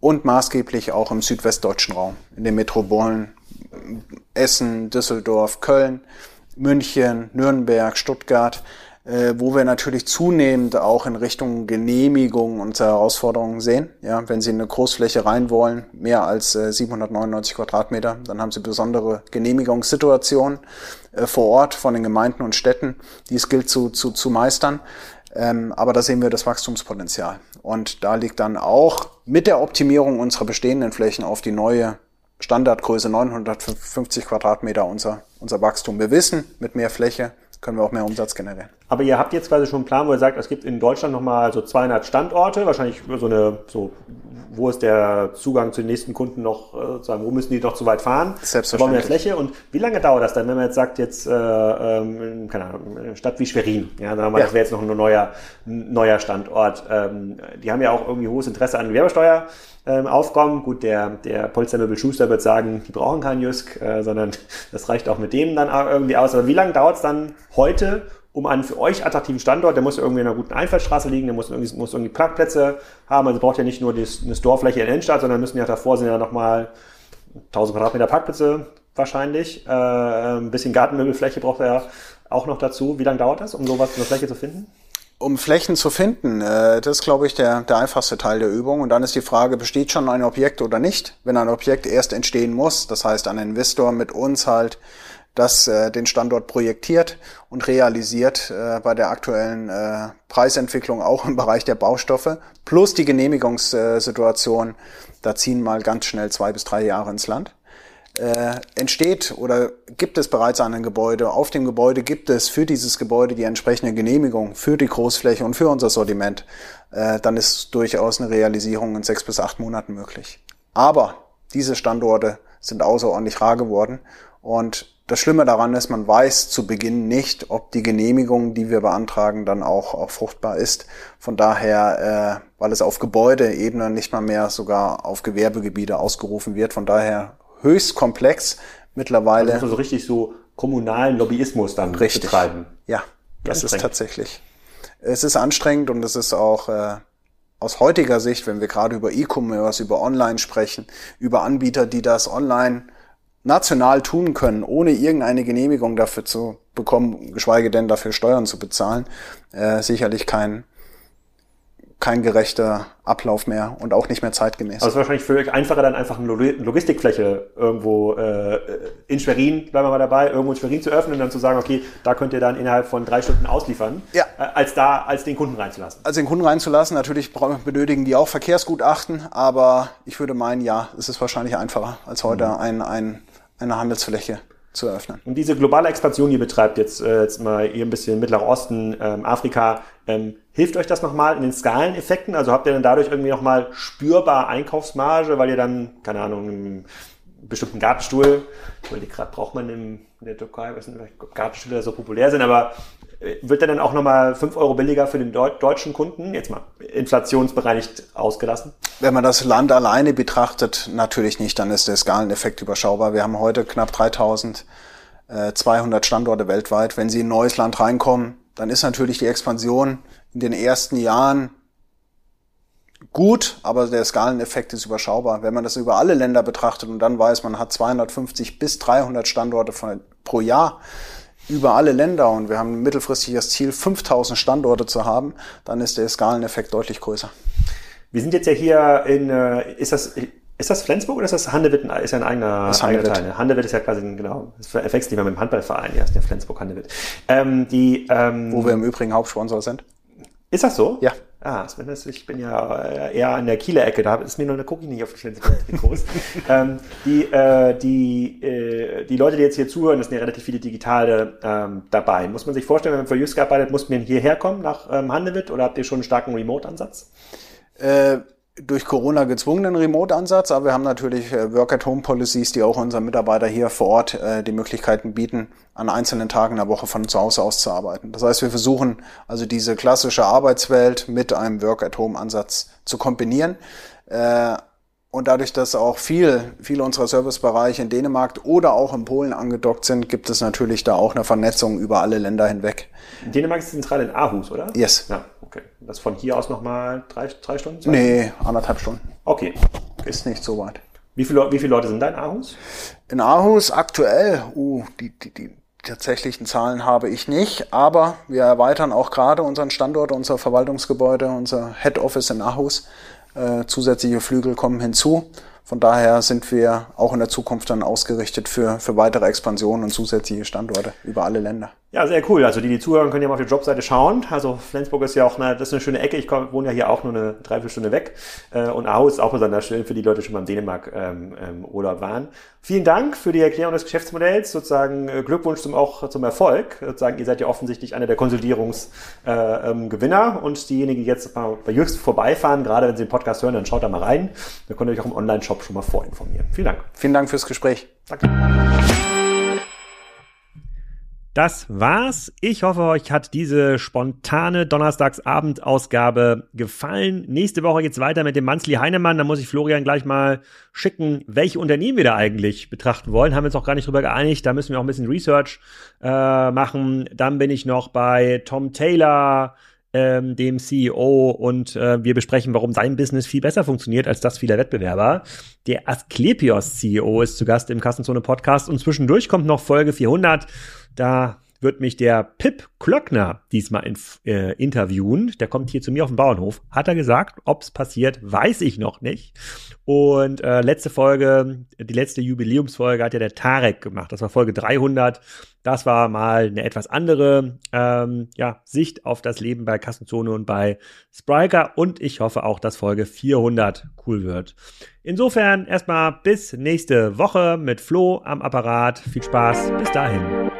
und maßgeblich auch im südwestdeutschen Raum, in den Metropolen Essen, Düsseldorf, Köln, München, Nürnberg, Stuttgart äh, wo wir natürlich zunehmend auch in Richtung Genehmigung unsere Herausforderungen sehen. Ja, wenn Sie in eine Großfläche rein wollen, mehr als äh, 799 Quadratmeter, dann haben Sie besondere Genehmigungssituationen äh, vor Ort von den Gemeinden und Städten, die es gilt zu, zu, zu meistern. Ähm, aber da sehen wir das Wachstumspotenzial. Und da liegt dann auch mit der Optimierung unserer bestehenden Flächen auf die neue Standardgröße 950 Quadratmeter unser, unser Wachstum. Wir wissen, mit mehr Fläche können wir auch mehr Umsatz generieren. Aber ihr habt jetzt quasi schon einen Plan, wo ihr sagt, es gibt in Deutschland nochmal so 200 Standorte, wahrscheinlich so eine, so, wo ist der Zugang zu den nächsten Kunden noch, äh, sozusagen, wo müssen die noch zu weit fahren? Selbstverständlich. Bauen wir Fläche und wie lange dauert das dann, wenn man jetzt sagt, jetzt, äh, ähm, keine Ahnung, eine Stadt wie Schwerin, ja, sagen wir mal, ja. das wäre jetzt noch ein neuer, neuer Standort. Ähm, die haben ja auch irgendwie hohes Interesse an Gewerbesteuer ähm, aufkommen. Gut, der, der Polstermöbel Schuster wird sagen, die brauchen keinen Jusk, äh, sondern das reicht auch mit dem dann irgendwie aus. Aber wie lange dauert es dann heute, um einen für euch attraktiven Standort, der muss irgendwie in einer guten Einfallstraße liegen, der muss irgendwie, muss irgendwie Parkplätze haben, also braucht ja nicht nur das, eine Storefläche in der Innenstadt, sondern müssen ja davor sind ja nochmal 1000 Quadratmeter Parkplätze wahrscheinlich, äh, ein bisschen Gartenmöbelfläche braucht er ja auch noch dazu. Wie lange dauert das, um sowas, eine Fläche zu finden? Um Flächen zu finden, äh, das ist, glaube ich, der, der einfachste Teil der Übung. Und dann ist die Frage, besteht schon ein Objekt oder nicht? Wenn ein Objekt erst entstehen muss, das heißt, ein Investor mit uns halt das äh, den Standort projektiert und realisiert äh, bei der aktuellen äh, Preisentwicklung auch im Bereich der Baustoffe plus die Genehmigungssituation, da ziehen mal ganz schnell zwei bis drei Jahre ins Land äh, entsteht oder gibt es bereits ein Gebäude. Auf dem Gebäude gibt es für dieses Gebäude die entsprechende Genehmigung für die Großfläche und für unser Sortiment. Äh, dann ist durchaus eine Realisierung in sechs bis acht Monaten möglich. Aber diese Standorte sind außerordentlich rar geworden und das Schlimme daran ist, man weiß zu Beginn nicht, ob die Genehmigung, die wir beantragen, dann auch, auch fruchtbar ist. Von daher, äh, weil es auf Gebäudeebene nicht mal mehr sogar auf Gewerbegebiete ausgerufen wird, von daher höchst komplex mittlerweile. Also so richtig so kommunalen Lobbyismus dann richtig. betreiben. Ja, das ist tatsächlich. Es ist anstrengend und es ist auch äh, aus heutiger Sicht, wenn wir gerade über E-Commerce, über Online sprechen, über Anbieter, die das online national tun können, ohne irgendeine Genehmigung dafür zu bekommen, geschweige denn dafür Steuern zu bezahlen, äh, sicherlich kein kein gerechter Ablauf mehr und auch nicht mehr zeitgemäß. Also es ist wahrscheinlich für euch einfacher, dann einfach eine Logistikfläche irgendwo äh, in Schwerin, bleiben wir mal dabei, irgendwo in Schwerin zu öffnen und dann zu sagen, okay, da könnt ihr dann innerhalb von drei Stunden ausliefern, ja. äh, als da, als den Kunden reinzulassen. Als den Kunden reinzulassen, natürlich benötigen die auch Verkehrsgutachten, aber ich würde meinen, ja, es ist wahrscheinlich einfacher, als heute mhm. ein, ein, eine Handelsfläche zu eröffnen. Und diese globale Expansion, die ihr betreibt, jetzt, äh, jetzt mal ihr ein bisschen Mittlerer Osten, ähm, Afrika, ähm, hilft euch das nochmal in den Skaleneffekten? Also habt ihr dann dadurch irgendwie nochmal spürbar Einkaufsmarge, weil ihr dann, keine Ahnung, einen bestimmten Gartenstuhl, ich überlege gerade, braucht man in der Türkei, weiß nicht, ob Gartenstühle so populär sind, aber wird der dann auch nochmal fünf Euro billiger für den deutschen Kunden, jetzt mal inflationsbereinigt ausgelassen? Wenn man das Land alleine betrachtet, natürlich nicht, dann ist der Skaleneffekt überschaubar. Wir haben heute knapp 3200 Standorte weltweit. Wenn Sie in ein neues Land reinkommen, dann ist natürlich die Expansion in den ersten Jahren gut, aber der Skaleneffekt ist überschaubar. Wenn man das über alle Länder betrachtet und dann weiß, man hat 250 bis 300 Standorte von, pro Jahr, über alle Länder und wir haben mittelfristig das Ziel, 5000 Standorte zu haben, dann ist der Skaleneffekt deutlich größer. Wir sind jetzt ja hier in, äh, ist das, ist das Flensburg oder ist das Handewitt? Ist ja ein eigener, das eigener Teil. Ne? Handewitt ist ja quasi, genau, das verwechselt nicht mal mit dem Handballverein, ja, ist der Flensburg Handewitt. Ähm, die, ähm, Wo wir im Übrigen Hauptsponsor sind. Ist das so? Ja. Ah, Sven, ich bin ja äh, eher an der Kieler Ecke, da ist mir nur eine Cookie nicht auf die Trikots. ähm, die, äh, die, äh, die Leute, die jetzt hier zuhören, das sind ja relativ viele Digitale ähm, dabei. Muss man sich vorstellen, wenn man für Jysk arbeitet, muss man hierher kommen nach ähm, Handewitt oder habt ihr schon einen starken Remote-Ansatz? Äh, durch Corona gezwungenen Remote-Ansatz, aber wir haben natürlich äh, Work-at-Home-Policies, die auch unseren Mitarbeiter hier vor Ort äh, die Möglichkeiten bieten, an einzelnen Tagen der Woche von zu Hause aus zu arbeiten. Das heißt, wir versuchen also diese klassische Arbeitswelt mit einem Work-at-Home-Ansatz zu kombinieren. Äh, und dadurch, dass auch viel, viele unserer Servicebereiche in Dänemark oder auch in Polen angedockt sind, gibt es natürlich da auch eine Vernetzung über alle Länder hinweg. Dänemark ist zentral in Aarhus, oder? Yes. Ja, okay. Das von hier aus nochmal drei, drei Stunden? Zwei nee, anderthalb Stunden. Okay. okay. Ist nicht so weit. Wie viele, wie viele Leute sind da in Aarhus? In Aarhus aktuell, uh, die, die, die tatsächlichen Zahlen habe ich nicht, aber wir erweitern auch gerade unseren Standort, unser Verwaltungsgebäude, unser Head Office in Aarhus. Äh, zusätzliche Flügel kommen hinzu. Von daher sind wir auch in der Zukunft dann ausgerichtet für, für weitere Expansionen und zusätzliche Standorte über alle Länder. Ja, sehr cool. Also die, die zuhören, können ja mal auf die Jobseite schauen. Also Flensburg ist ja auch eine, das ist eine schöne Ecke. Ich komm, wohne ja hier auch nur eine Dreiviertelstunde weg. Äh, und Aarhus ist auch besonders schön für die Leute, die schon mal in Dänemark ähm, ähm, Urlaub waren. Vielen Dank für die Erklärung des Geschäftsmodells. Sozusagen äh, Glückwunsch zum auch zum Erfolg. Sozusagen, ihr seid ja offensichtlich einer der Konsolidierungsgewinner. Äh, ähm, und diejenigen, die jetzt mal bei Jüngst vorbeifahren, gerade wenn sie den Podcast hören, dann schaut da mal rein. Da könnt ihr euch auch im Online-Shop schon mal vorinformieren. Vielen Dank. Vielen Dank fürs Gespräch. Danke. Das war's. Ich hoffe, euch hat diese spontane Donnerstagsabendausgabe gefallen. Nächste Woche geht's weiter mit dem Manzli Heinemann. Da muss ich Florian gleich mal schicken, welche Unternehmen wir da eigentlich betrachten wollen. Haben wir uns auch gar nicht drüber geeinigt. Da müssen wir auch ein bisschen Research äh, machen. Dann bin ich noch bei Tom Taylor, ähm, dem CEO, und äh, wir besprechen, warum sein Business viel besser funktioniert als das vieler Wettbewerber. Der Asklepios CEO ist zu Gast im Kassenzone Podcast und zwischendurch kommt noch Folge 400. Da wird mich der Pip Klöckner diesmal in, äh, interviewen. Der kommt hier zu mir auf den Bauernhof. Hat er gesagt, ob's passiert, weiß ich noch nicht. Und äh, letzte Folge, die letzte Jubiläumsfolge hat ja der Tarek gemacht. Das war Folge 300. Das war mal eine etwas andere ähm, ja, Sicht auf das Leben bei Kassenzone und bei Spriker. Und ich hoffe auch, dass Folge 400 cool wird. Insofern erstmal bis nächste Woche mit Flo am Apparat. Viel Spaß. Bis dahin.